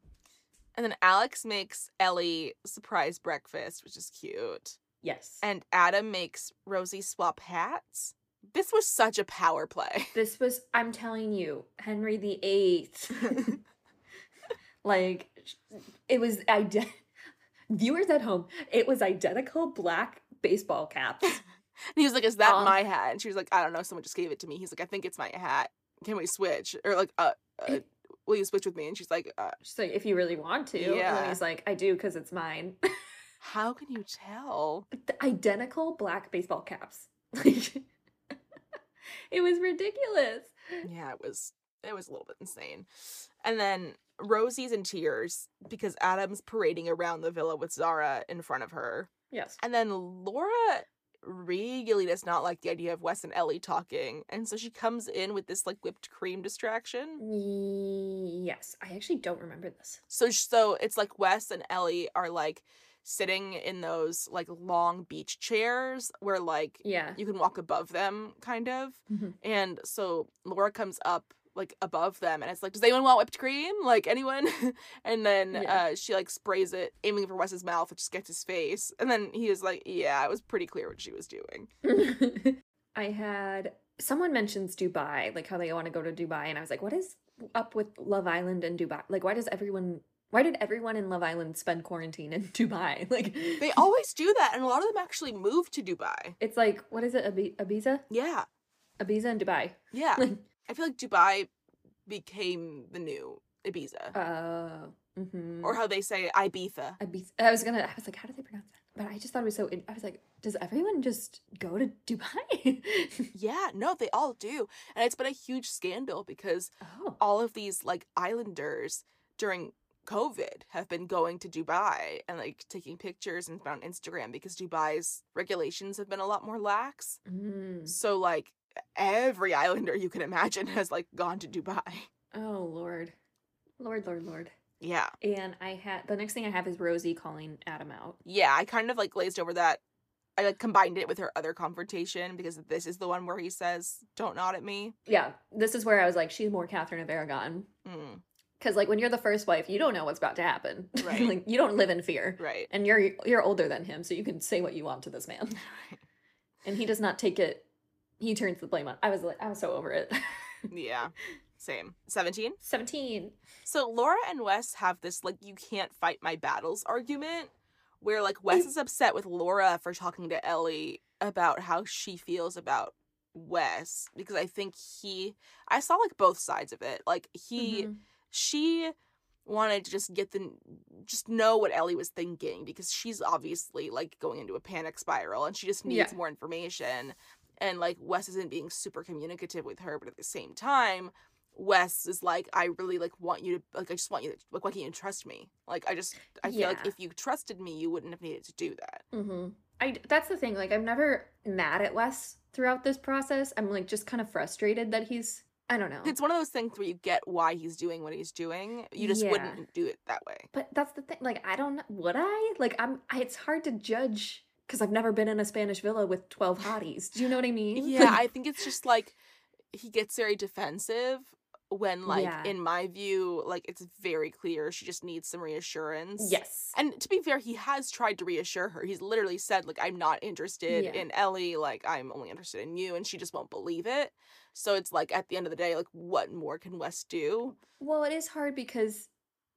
And then Alex makes Ellie surprise breakfast, which is cute. Yes. And Adam makes Rosie swap hats. This was such a power play. this was I'm telling you, Henry the Eighth. like it was ide- viewers at home, it was identical black baseball caps. And he was like, "Is that Um, my hat?" And she was like, "I don't know. Someone just gave it to me." He's like, "I think it's my hat. Can we switch?" Or like, "Uh, uh will you switch with me?" And she's like, uh, She's like, if you really want to. And Yeah. then he's like, I do because it's mine. "How can you tell?" the identical black baseball caps. Like it was ridiculous. Yeah, it was. It was a little bit insane. And then Rosie's in tears because Adam's parading around the villa with Zara in front of her. Yes. And then Laura really does not like the idea of Wes and Ellie talking. And so she comes in with this like whipped cream distraction. Yes. I actually don't remember this. So so it's like Wes and Ellie are like sitting in those like long beach chairs where like Yeah. you can walk above them kind of. Mhm. And so Laura comes up like above them and it's like, does anyone want whipped cream? Like anyone? and then Yeah. uh she like sprays it, aiming for Wes's mouth, which just gets his face. And then he was like, Yeah, it was pretty clear what she was doing. I had someone mentions Dubai, like how they want to go to Dubai, and I was like, what is up with Love Island and Dubai? Like, why does everyone? Why did everyone in Love Island spend quarantine in Dubai? Like, They always do that, and a lot of them actually move to Dubai. it's like, what is it? Abi- Ibiza, Yeah. Ibiza, and Dubai. Yeah. Like, I feel like Dubai became the new Ibiza. uh, mhm. or how they say Ibiza. Ibiza. I was gonna. I was like, how do they pronounce that? But I just thought it was so. I was like, does everyone just go to Dubai? Yeah, no, they all do. And it's been a huge scandal because oh, all of these like islanders during COVID have been going to Dubai and like taking pictures and on Instagram because Dubai's regulations have been a lot more lax. Mm. So like every islander you can imagine has like gone to Dubai. oh Lord, Lord, Lord, Lord. Yeah. And I had the next thing I have is Rosie calling Adam out. Yeah, I kind of like glazed over that. I like combined it with her other confrontation because this is the one where he says, "Don't nod at me." Yeah, this is where I was like, she's more Catherine of Aragon. Mm, Because like when you're the first wife, you don't know what's about to happen. Right. like you don't live in fear, right. and you're you're older than him, so you can say what you want to this man, right. and he does not take it. He turns the blame on. I was like, I was so over it. Yeah. Same. 17. Seventeen. So Laura and Wes have this like you can't fight my battles argument where like Wes is upset with Laura for talking to Ellie about how she feels about Wes because I think he I saw like both sides of it. Like he Mhm. she wanted to just get the just know what Ellie was thinking because she's obviously like going into a panic spiral and she just needs Yeah. more information and like Wes isn't being super communicative with her but at the same time Wes is like, I really like want you to like I just want you to like why can't you trust me? Like I just I feel like if you trusted me, you wouldn't have needed to do that. Mm-hmm. I that's the thing. Like I'm never mad at Wes throughout this process. I'm like just kind of frustrated that he's. I don't know. It's one of those things where you get why he's doing what he's doing. You just Yeah. wouldn't do it that way. But that's the thing. Like I don't. Would I? Like I'm. I, it's hard to judge because I've never been in a Spanish villa with twelve hotties. Do you know what I mean? Yeah, I think it's just like he gets very defensive when like Yeah. in my view, like it's very clear she just needs some reassurance. yes. And to be fair, he has tried to reassure her. He's literally said, like, I'm not interested Yeah. in Ellie, like, I'm only interested in you, and she just won't believe it. So it's like at the end of the day, like, what more can Wes do? Well, it is hard because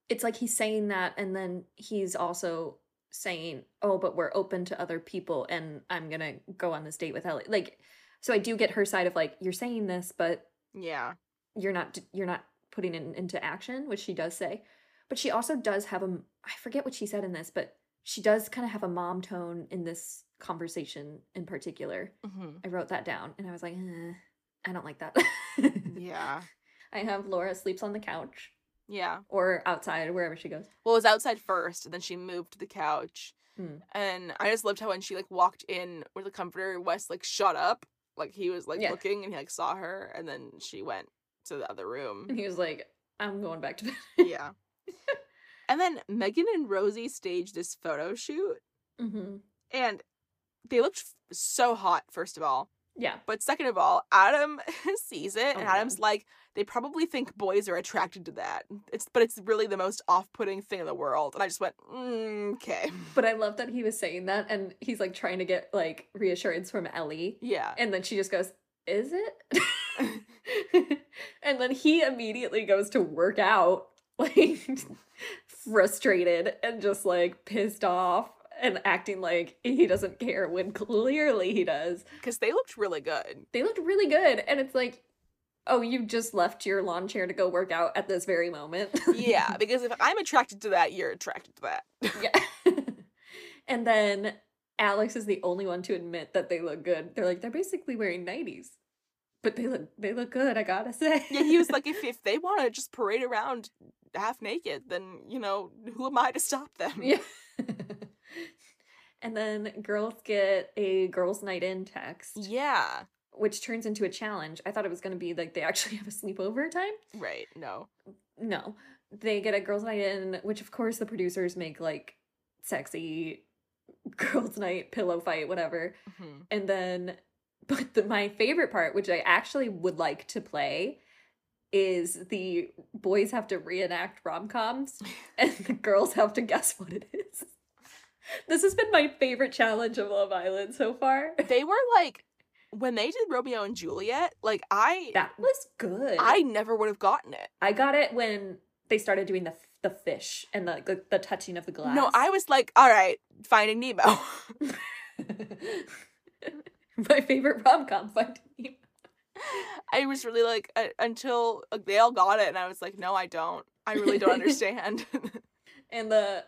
it's like he's saying that, and then he's also saying, "Oh, but we're open to other people, and I'm gonna go on this date with Ellie." Like, so I do get her side of like, you're saying this, but Yeah. you're not you're not putting it into action, which she does say. But she also does have a I forget what she said in this, but she does kind of have a mom tone in this conversation in particular. hmm I wrote that down, and I was like, eh, I don't like that. Yeah. I have Laura sleeps on the couch Yeah. or outside, wherever she goes. Well, it was outside first, and then she moved to the couch. Hmm. And I just loved how when she like walked in with the comforter, Wes like shut up. Like he was like Yeah. looking and he like saw her and then she went to the other room. And he was like, I'm going back to bed. yeah. and then Megan and Rosie staged this photo shoot hmm and they looked f- so hot first of all. Yeah. But second of all, Adam sees it and Oh my Adam's like they probably think boys are attracted to that. It's but it's really the most off-putting thing in the world. And I just went, mm, "Okay." But I love that he was saying that and he's like trying to get like reassurance from Ellie. Yeah. And then she just goes, Is it? and then he immediately goes to work out, like frustrated and just like pissed off and acting like he doesn't care when clearly he does. Cuz they looked really good. They looked really good. And it's like, oh, you just left your lawn chair to go work out at this very moment. Yeah, because if I'm attracted to that, you're attracted to that. yeah. and then Alex is the only one to admit that they look good. They're like, they're basically wearing 90s. But they look they look good, I gotta say. Yeah, he was like, if, if they want to just parade around half naked, then, you know, who am I to stop them? Yeah. and then girls get a girls' night in text, Yeah. Which turns into a challenge. I thought it was going to be like they actually have a sleepover time. Right. No. No, they get a girls' night in, which of course the producers make like sexy girls' night pillow fight, whatever. Mhm. And then, but the, my favorite part, which I actually would like to play, is the boys have to reenact rom coms and the girls have to guess what it is. This has been my favorite challenge of Love Island so far. They were like, when they did Romeo and Juliet, like, I. That was good. I never would have gotten it. I got it when they started doing the the fish and the the, the touching of the glass. No, I was like, all right, Finding Nemo. my favorite rom com Finding Nemo. I was really like, uh, until like, they all got it, and I was like, no, I don't. I really don't understand. And the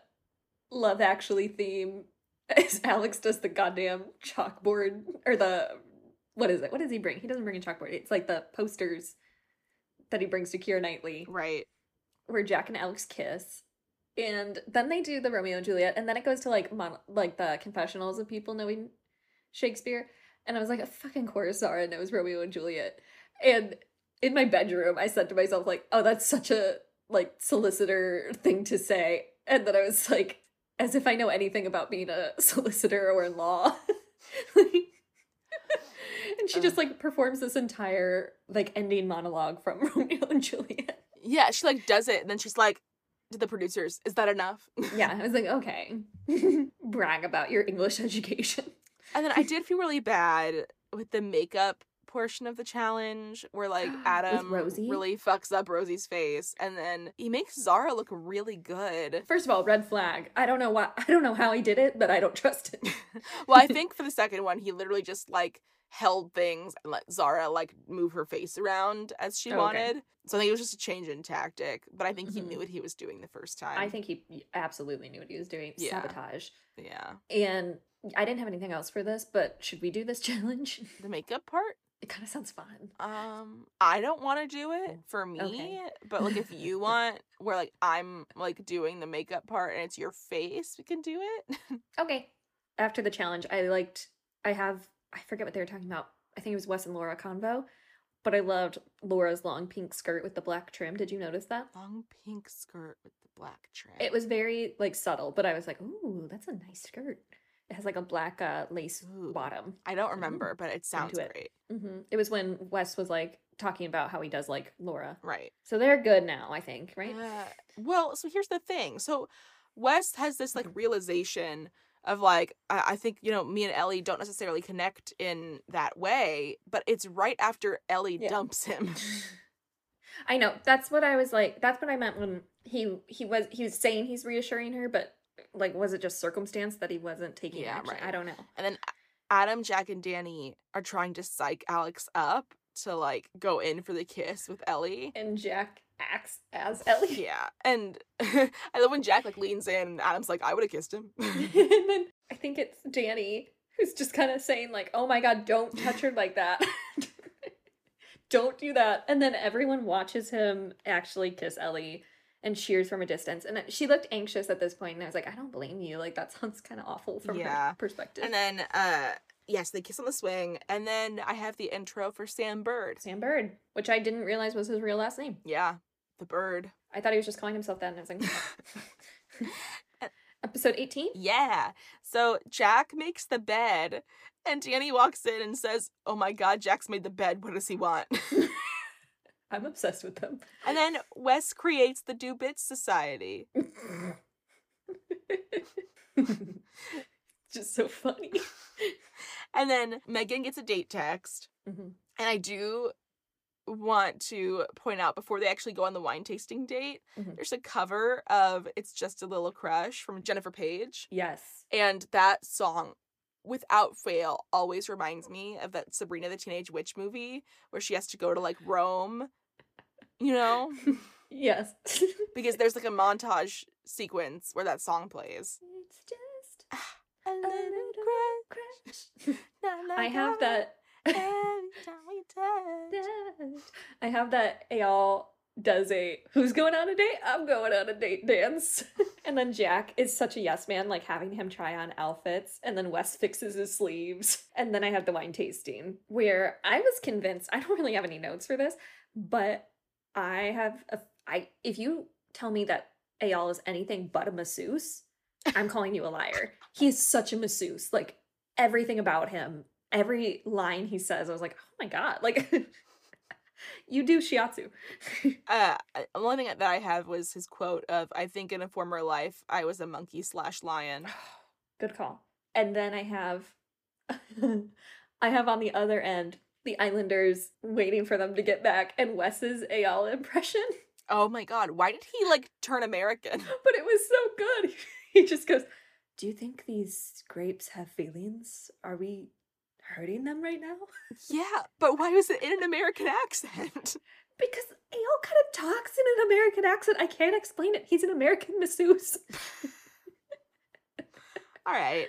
Love Actually theme is Alex does the goddamn chalkboard or the what is it? What does he bring? He doesn't bring a chalkboard. It's like the posters that he brings to Keira Knightley right. where Jack and Alex kiss. And then they do the Romeo and Juliet, and then it goes to like mon- like the confessionals of people knowing Shakespeare. And I was like, a fucking course Zara knows Romeo and Juliet. And in my bedroom, I said to myself, like, oh, that's such a like solicitor thing to say. And then I was like, as if I know anything about being a solicitor or in law. Like- and she just uh. like performs this entire like ending monologue from Romeo and Juliet. Yeah, she like does it, and then she's like, to the producers, is that enough? Yeah, I was like, okay. Brag about your English education. And then I did feel really bad with the makeup portion of the challenge where like Adam really fucks up Rosie's face and then he makes Zara look really good. First of all, red flag. I don't know why I don't know how he did it, but I don't trust it. well, I think for the second one he literally just like held things and let Zara like move her face around as she Oh, okay. wanted. So I think it was just a change in tactic, but I think he Mhm. knew what he was doing the first time. I think he absolutely knew what he was doing. Yeah. Sabotage. yeah. And I didn't have anything else for this, but should we do this challenge? The makeup part? It kind of sounds fun. Um, I don't want to do it for me, Okay. but like if you want, where like I'm like doing the makeup part and it's your face, we can do it. Okay. After the challenge, I liked. I have. I forget what they were talking about. I think it was Wes and Laura convo, but I loved Laura's long pink skirt with the black trim. Did you notice that? Long pink skirt with the black trim. It was very like subtle, but I was like, "Ooh, that's a nice skirt." Has like a black uh, lace Ooh. bottom. I don't remember, but it sounds it. great. hmm It was when Wes was like talking about how he does like Laura. Right. So they're good now, I think, right? Uh, well, so here's the thing. So Wes has this like Mhm. realization of like I, I think you know me and Ellie don't necessarily connect in that way, but it's right after Ellie Yeah. dumps him. I know. That's what I was like. That's what I meant when he he was he was saying he's reassuring her, but like was it just circumstance that he wasn't taking Yeah, action? right. I don't know. And then Adam, Jack, and Dani are trying to psych Alex up to like go in for the kiss with Ellie. And Jack acts as Ellie. Yeah, and I love when Jack like leans in and Adam's like, "I would have kissed him." and then I think it's Dani who's just kind of saying like, "Oh my god, don't touch her like that." don't do that. And then everyone watches him actually kiss Ellie and cheers from a distance. And she looked anxious at this point and I was like, "I don't blame you. Like that sounds kind of awful from Yeah. her perspective." and then, uh, yes, they kiss on the swing, and then I have the intro for Sam Bird. Sam Bird, which I didn't realize was his real last name. Yeah, the bird. I thought he was just calling himself that, and I was like, episode 18? Yeah. So Jack makes the bed, and Dani walks in and says, "Oh my God, Jack's made the bed. What does he want?" I'm obsessed with them. and then Wes creates the Do Bits Society. just so funny. And then Megan gets a date text. Mhm. And I do want to point out before they actually go on the wine tasting date, Mhm. there's a cover of It's Just a Little Crush from Jennifer Paige. Yes. And that song, without fail, always reminds me of that Sabrina the Teenage Witch movie where she has to go to like Rome, you know? Yes. because there's like a montage sequence where that song plays. it's just A a little crush. I have that. I have that Eyal does a who's going on a date? I'm going on a date dance. and then Jack is such a yes man, like having him try on outfits, and then Wes fixes his sleeves. And then I have the wine tasting, where I was convinced, I don't really have any notes for this, but I have a I if you tell me that Eyal is anything but a masseuse, I'm calling you a liar. He's such a masseuse. Like everything about him, every line he says, I was like, oh my god, like you do shiatsu. Uh, the only thing that I have was his quote of, "I think in a former life I was a monkey slash lion." Good call. And then I have I have on the other end the Islanders waiting for them to get back and Wes's Ayala impression. Oh my god, why did he like turn American? But it was so good. He just goes, Do you think these grapes have feelings? Are we hurting them right now? yeah, but why was it in an American accent? Because Eyal kind of talks in an American accent. I can't explain it. He's an American masseuse. All right.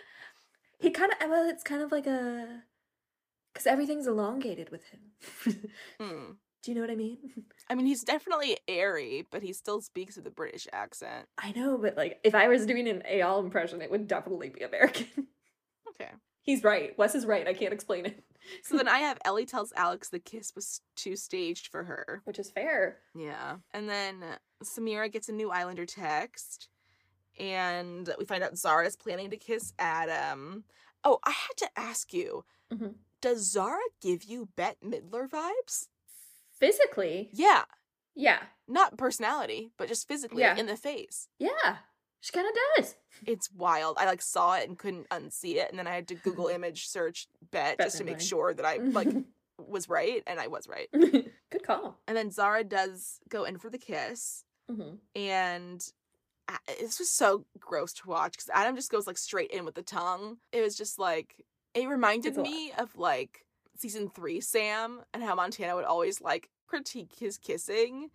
He kind of, well, it's kind of like a. Because everything's elongated with him. Hmm. Do you know what I mean? I mean, he's definitely airy, but he still speaks with a British accent. I know, but like, if I was doing an Eyal impression, it would definitely be American. Okay. He's right. Wes is right. I can't explain it. So then I have Ellie tells Alex the kiss was too staged for her. Which is fair. Yeah. And then Samira gets a new Islander text. And we find out Zara's planning to kiss Adam. Oh, I had to ask you Mhm. Does Zara give you Bette Midler vibes? Physically, Yeah. yeah. Not personality, but just physically Yeah. in the face. Yeah. She kind of does. It's wild. I like saw it and couldn't unsee it. And then I had to Google image search Bette Bette just to make sure that I like was right. And I was right. Good call. And then Zara does go in for the kiss. hmm and I- it's just so gross to watch because Adam just goes like straight in with the tongue. It was just like it reminded lot. me of like season three Sam and how Montana would always like critique his kissing.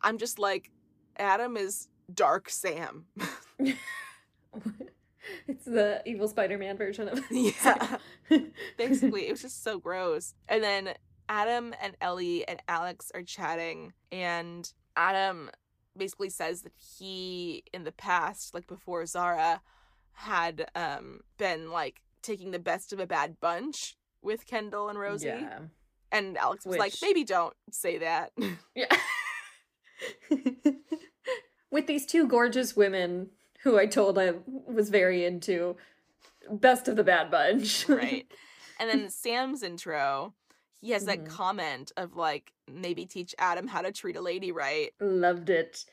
I'm just like Adam is dark Sam. it's the evil Spider-Man version of yeah. Basically, it was just so gross. And then Adam and Ellie and Alex are chatting, and Adam basically says that he, in the past, like before Zara, had um been like taking the best of a bad bunch with Kendall and Rosie. Yeah. And Alex was like, maybe don't say that. Yeah. With these two gorgeous women who I told I was very into. Best of the bad bunch. right. And then Sam's intro, he has that Mhm. comment of like, maybe teach Adam how to treat a lady right. Loved it.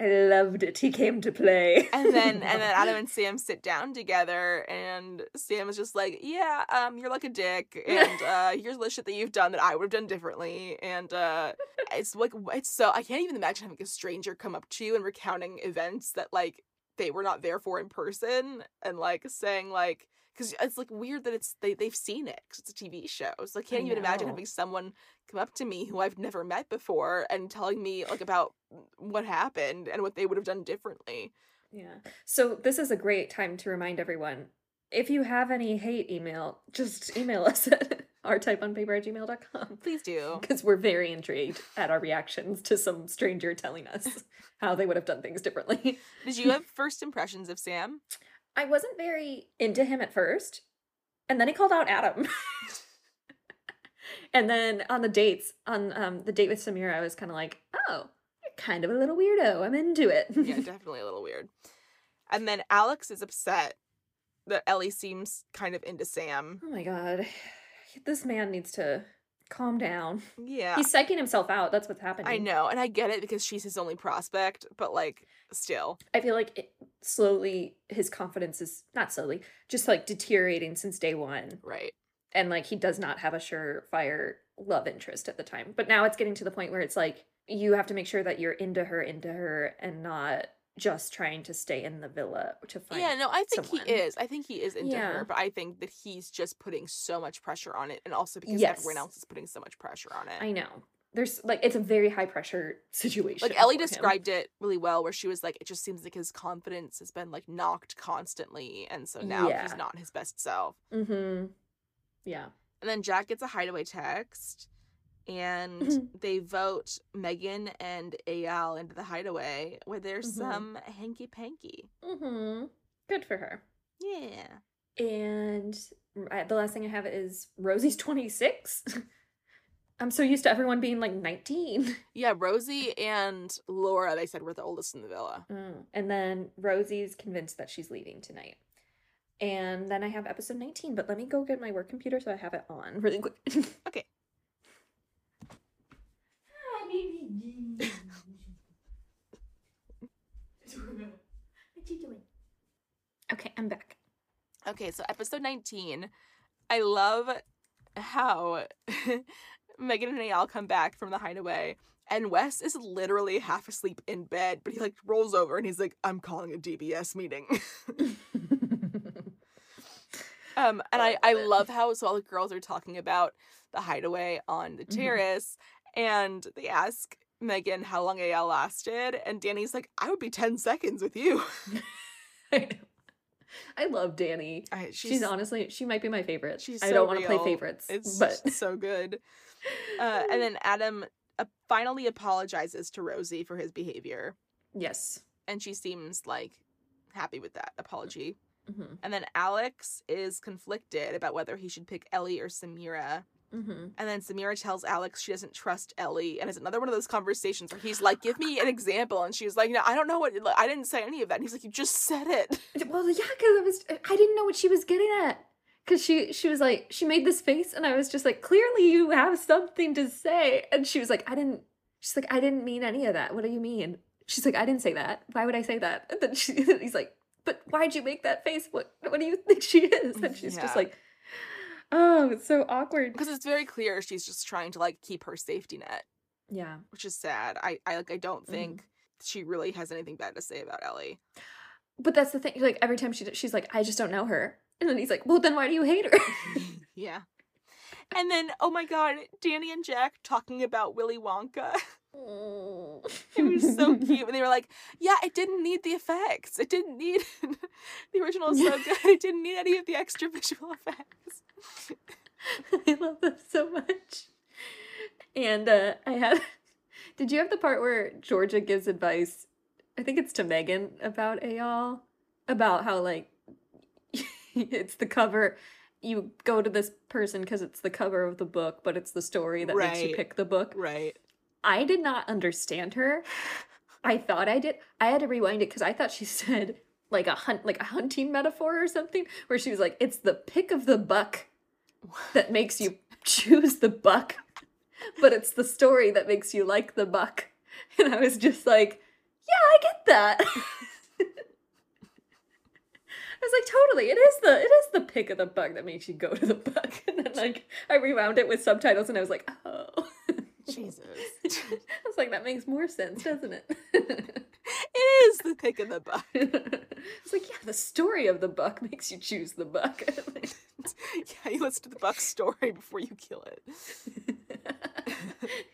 I loved it. He came to play. And then and then Adam and Sam sit down together and Sam is just like, Yeah, um, you're like a dick and uh here's the shit that you've done that I would have done differently and uh it's like it's so I can't even imagine having a stranger come up to you and recounting events that like they were not there for in person and like saying like because it's like weird that it's they they've seen it because it's a TV show. So I can't even imagine having someone come up to me who I've never met before and telling me like about what happened and what they would have done differently. Yeah. So this is a great time to remind everyone if you have any hate email, just email us at rtypeonpaper at gmail.com. Please do. Because we're very intrigued at our reactions to some stranger telling us how they would have done things differently. Did you have first impressions of Sam? I wasn't very into him at first, and then he called out Adam. and then on the dates, on um, the date with Samira, I was kind of like, oh, you're kind of a little weirdo. I'm into it. Yeah, definitely a little weird. And then Alex is upset that Ellie seems kind of into Sam. oh my god. This man needs to calm down. Yeah. He's psyching himself out. That's what's happening. I know, and I get it because she's his only prospect, but like still. I feel like it, slowly his confidence is not slowly, just like deteriorating since day one. Right. and like he does not have a surefire love interest at the time. But now it's getting to the point where it's like you have to make sure that you're into her, into her, and not just trying to stay in the villa to find. yeah, no, I think someone. he is. I think he is into Yeah. her, but I think that he's just putting so much pressure on it and also because Yes. everyone else is putting so much pressure on it. I know. There's like it's a very high pressure situation. like Ellie for him. described it really well where she was like it just seems like his confidence has been like knocked constantly and so now Yeah. he's not his best self. Mm-hmm. Yeah. And then Jack gets a hideaway text, and Mhm. they vote Megan and Eyal into the hideaway where there's Mhm. some hanky panky. Mm-hmm. Good for her. Yeah. And the last thing I have is Rosie's 26. I'm so used to everyone being like 19. Yeah, Rosie and Laura, they said, were the oldest in the villa. Mm. And then Rosie's convinced that she's leaving tonight. And then I have episode 19, but let me go get my work computer so I have it on really quick. Okay. Okay, I'm back. Okay, so episode 19. I love how Megan and Eyal come back from the hideaway. And Wes is literally half asleep in bed, but he like rolls over and he's like, I'm calling a DBS meeting. Um, and I, I love love how so all the girls are talking about the hideaway on the Mhm. terrace, and they ask Megan how long Eyal lasted, and Dani's like, I would be ten seconds with you. I know. I love Dani. I, She's, honestly, she might be my favorite. she's I don't want to play favorites, It's but so good. Uh, and then Adam uh, finally apologizes to Rosie for his behavior, yes. and she seems like happy with that apology. hmm And then Alex is conflicted about whether he should pick Ellie or Samira. Hmm And then Samira tells Alex she doesn't trust Ellie, and it's another one of those conversations where he's like, "Give me an example," and she's like, "No, I don't know what. I didn't say any of that." And he's like, "You just said it." Well, yeah, because I was I didn't know what she was getting at. Cause she she was like she made this face and I was just like clearly you have something to say and she was like I didn't she's like I didn't mean any of that what do you mean she's like I didn't say that why would I say that and then she he's like but why'd you make that face what what do you think she is and she's Yeah. just like oh it's so awkward Because it's very clear she's just trying to like keep her safety net, yeah which is sad. I, I like, I don't Mhm. think she really has anything bad to say about Ellie. but that's the thing like every time she she's like I just don't know her and then he's like well then why do you hate her yeah. And then, oh my god, Dani and Jack talking about Willy Wonka. It was so cute. And they were like, yeah, it didn't need the effects. It didn't need the original is so good. It didn't need any of the extra visual effects. I love them so much. And uh, I have. Did you have the part where Georgia gives advice? I think it's to Megan about Eyal, about how like it's the cover. You go to this person because it's the cover of the book, but it's the story that makes you pick the book. Right. I did not understand her. I thought I did. I had to rewind it because I thought she said like a hunt, like a hunting metaphor or something, where she was like, "It's the pick of the buck that makes you choose the buck, but it's the story that makes you like the buck." And I was just like, "Yeah, I get that." I was like, "Totally, it is the it is the pick of the buck that makes you go to the buck." And then like I rewound it with subtitles, and I was like, "Oh." Jesus. I was like, that makes more sense, doesn't it? It is the pick of the buck. it's like, yeah, the story of the buck makes you choose the buck. yeah, you listen to the buck story before you kill it.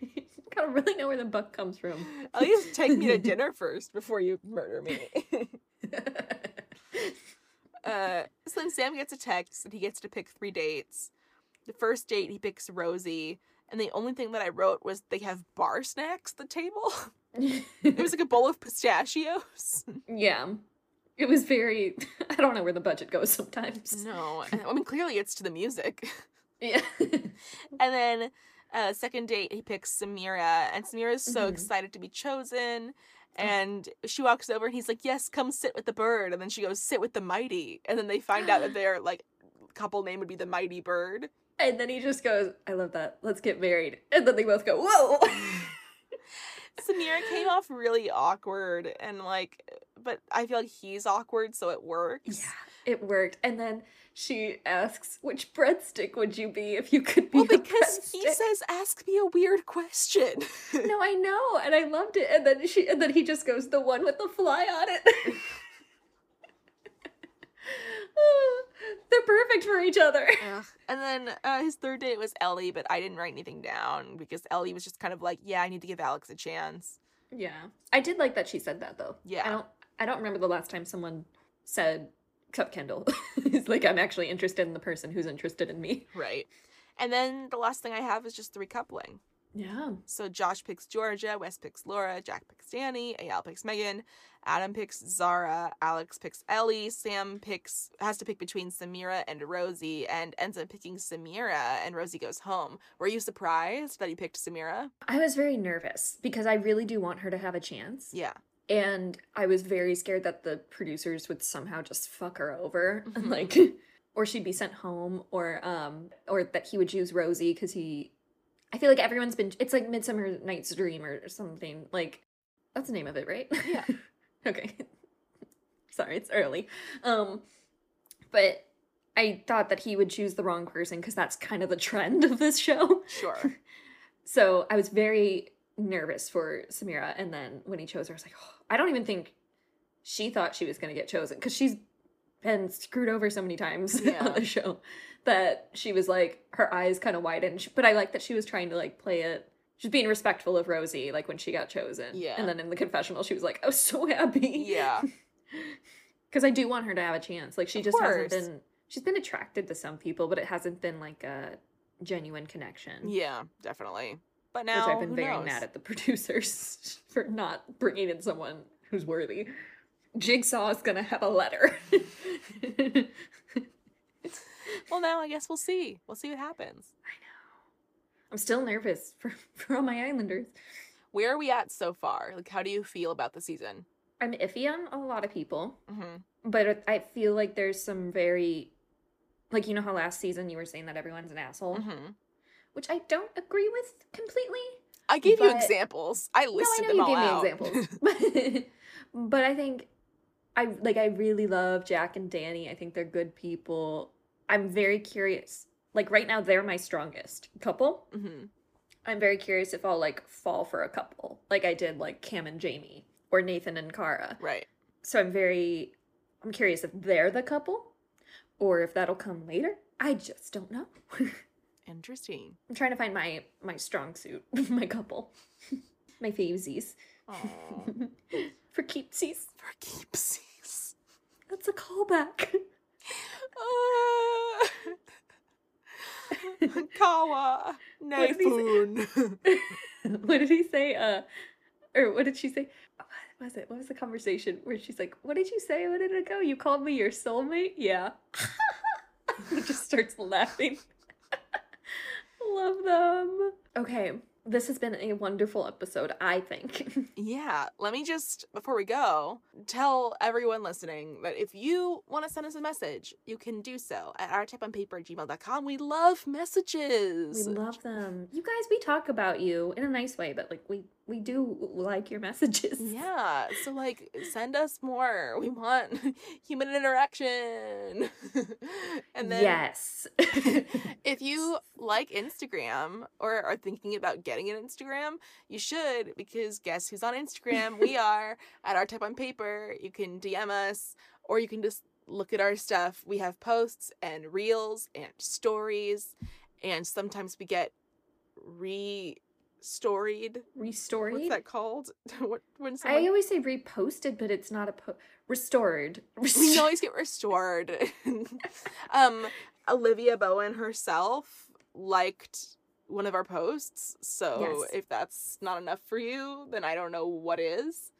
you gotta really know where the buck comes from. At least take me to dinner first before you murder me. uh, so then Sam gets a text and he gets to pick three dates. The first date he picks Rosie, and the only thing that I wrote was they have bar snacks at the table. It was like a bowl of pistachios. yeah. It was very. I don't know where the budget goes sometimes. no, I mean clearly it's to the music. Yeah. And then uh second date he picks Samira and Samira's so Mhm. excited to be chosen. And she walks over and he's like, Yes, come sit with the bird. And then she goes, Sit with the mighty. And then they find out that their like couple name would be the mighty bird. and then he just goes, I love that. Let's get married. And then they both go, whoa. Samira came off really awkward and like but I feel like he's awkward, so it works. yeah, it worked. And then she asks, which breadstick would you be if you could be Well, because he says, Ask me a weird question. No, I know, and I loved it. And then she, and then he just goes, "The one with the fly on it." Oh, They're perfect for each other. Ugh. And then uh, his third date was Ellie, but I didn't write anything down because Ellie was just kind of like, yeah, I need to give Alex a chance. Yeah, I did like that she said that though. Yeah. I don't. I don't remember the last time someone said, Cup Kendall, is like, "I'm actually interested in the person who's interested in me." Right. And then the last thing I have is just the recoupling. Yeah. So Josh picks Georgia, Wes picks Laura, Jack picks Dani, Eyal picks Megan, Adam picks Zara, Alex picks Ellie, Sam picks has to pick between Samira and Rosie, and ends up picking Samira, and Rosie goes home. Were you surprised that he picked Samira? I was very nervous because I really do want her to have a chance. Yeah. and I was very scared that the producers would somehow just fuck her over and Mhm. like or she'd be sent home or um or that he would choose Rosie cuz he I feel like everyone's been it's like Midsummer Night's Dream or something like that's the name of it, right? Yeah. okay. Sorry, it's early. Um but I thought that he would choose the wrong person cuz that's kind of the trend of this show. Sure. So I was very nervous for Samira, and then when he chose her, I was like, oh, I don't even think she thought she was going to get chosen because she's been screwed over so many times Yeah. on the show that she was like her eyes kind of widened. But I like that she was trying to like play it. She's being respectful of Rosie, like when she got chosen. Yeah. And then in the confessional, she was like, "I was so happy." Yeah. Because I do want her to have a chance. Like she Of just hasn't been. She's been attracted to some people, but it hasn't been like a genuine connection. Yeah, definitely. But now which I've been very knows? mad at the producers for not bringing in someone who's worthy. Jigsaw is gonna have a letter. Well, now I guess we'll see. We'll see what happens. I know. I'm still nervous for, for all my Islanders. Where are we at so far? Like, how do you feel about the season? I'm iffy on a lot of people, Mm-hmm. but I feel like there's some very, like you know how last season you were saying that everyone's an asshole, Mm-hmm. which I don't agree with completely. I gave you examples. I listed no, I know them you gave out. me examples, but, but I think I like I really love Jack and Dani. I think they're good people. I'm very curious. Like right now, they're my strongest couple. mm-hmm. I'm very curious if I'll like fall for a couple, like I did like Cam and Jamie or Nathan and Cara. Right. So I'm very, I'm curious if they're the couple, or if that'll come later. I just don't know. Interesting. I'm trying to find my my strong suit, my couple, my favesies for keepsies. For keepsies. That's a callback. Uh, Kawa. What did he say? What did he say? Uh, or what did she say? What was it? What was the conversation where she's like, "What did you say? What did it go? You called me your soulmate? Yeah." Just starts laughing. Love them. Okay, this has been a wonderful episode. I think. Yeah, let me just, before we go, tell everyone listening that if you want to send us a message, you can do so at ourtypeonpaper at gmail.com. We love messages. we love them. You guys, we talk about you in a nice way, but like we we do like your messages. Yeah, so like send us more. We want human interaction. and then yes. if you like Instagram or are thinking about getting an Instagram, you should because guess who's on Instagram? we are at our type on paper. You can DM us or you can just look at our stuff. We have posts and reels and stories and sometimes we get re storied. Restored. What's that called? what when I always say reposted, but it's not a po- restored. we always get restored. um, Olivia Bowen herself liked one of our posts, so Yes. if that's not enough for you, then I don't know what is.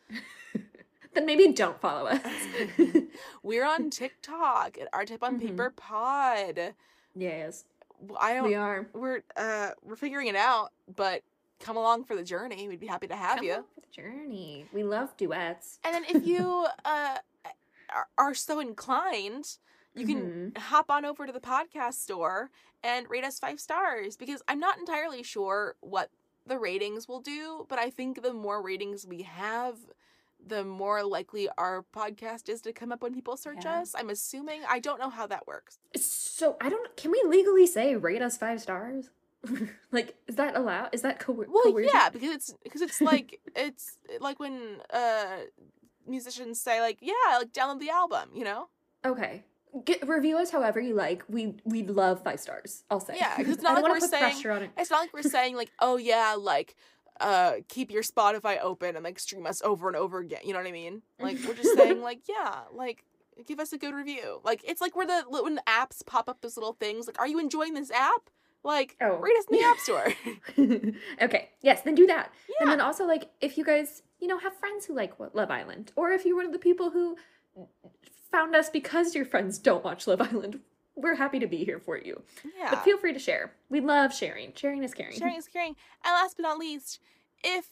then maybe don't follow us. We're on TikTok at Our Type on Mhm. Paper Pod. yes, I don't. we are. We're uh we're figuring it out, but come along for the journey. We'd be happy to have Come you. for the journey. We love duets. And then if you uh are, are so inclined, you can hop on over to the podcast store and rate us five stars because I'm not entirely sure what the ratings will do, but I think the more ratings we have, the more likely our podcast is to come up when people search Yeah. us. I'm assuming. I don't know how that works. So I don't. Can we legally say rate us five stars? like, is that allowed? Is that coer- Well, coercion? yeah, because it's because it's like it's like when uh musicians say like, yeah, like download the album, you know? Okay. Get, review us however you like. We we love five stars. I'll say. Yeah, it's not like we're saying- it. It's not like we're saying like, oh yeah, like uh keep your Spotify open and like stream us over and over again. You know what I mean? Like we're just saying like, yeah, like give us a good review. Like it's like where the when the apps pop up those little things like, are you enjoying this app? Like Oh. rate us in the app store. okay. Yes. Then do that. yeah. And then also like if you guys you know have friends who like Love Island, or if you're one of the people who found us because your friends don't watch Love Island, we're happy to be here for you. yeah. But feel free to share. We love sharing. Sharing is caring. Sharing is caring. And last but not least, if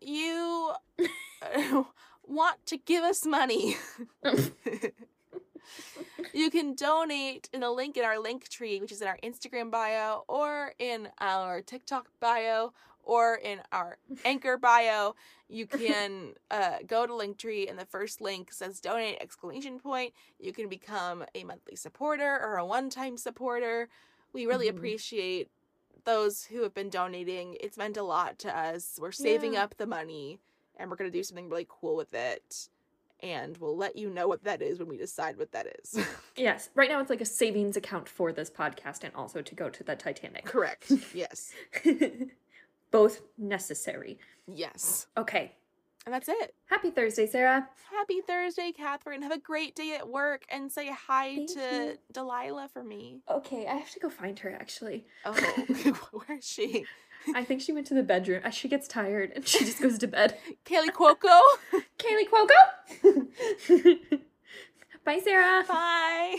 you want to give us money, you can donate in the link in our link tree, which is in our Instagram bio or in our TikTok bio or in our Anchor bio. You can uh, go to Linktree, and the first link says donate exclamation point. You can become a monthly supporter or a one-time supporter. We really Mhm. appreciate those who have been donating. It's meant a lot to us. We're saving Yeah. up the money and we're going to do something really cool with it. And we'll let you know what that is when we decide what that is. Yes. Right now it's like a savings account for this podcast and also to go to the Titanic. Correct. Yes. Both necessary. Yes. Okay. And that's it. Happy Thursday, Sarah. Happy Thursday, Catherine. Have a great day at work and say hi Thank to you. Delilah for me. Okay, I have to go find her actually. Oh, where is she? I think she went to the bedroom. Uh, She gets tired and she just goes to bed. Kaley Cuoco? Kaley Cuoco! Bye, Sarah. Bye.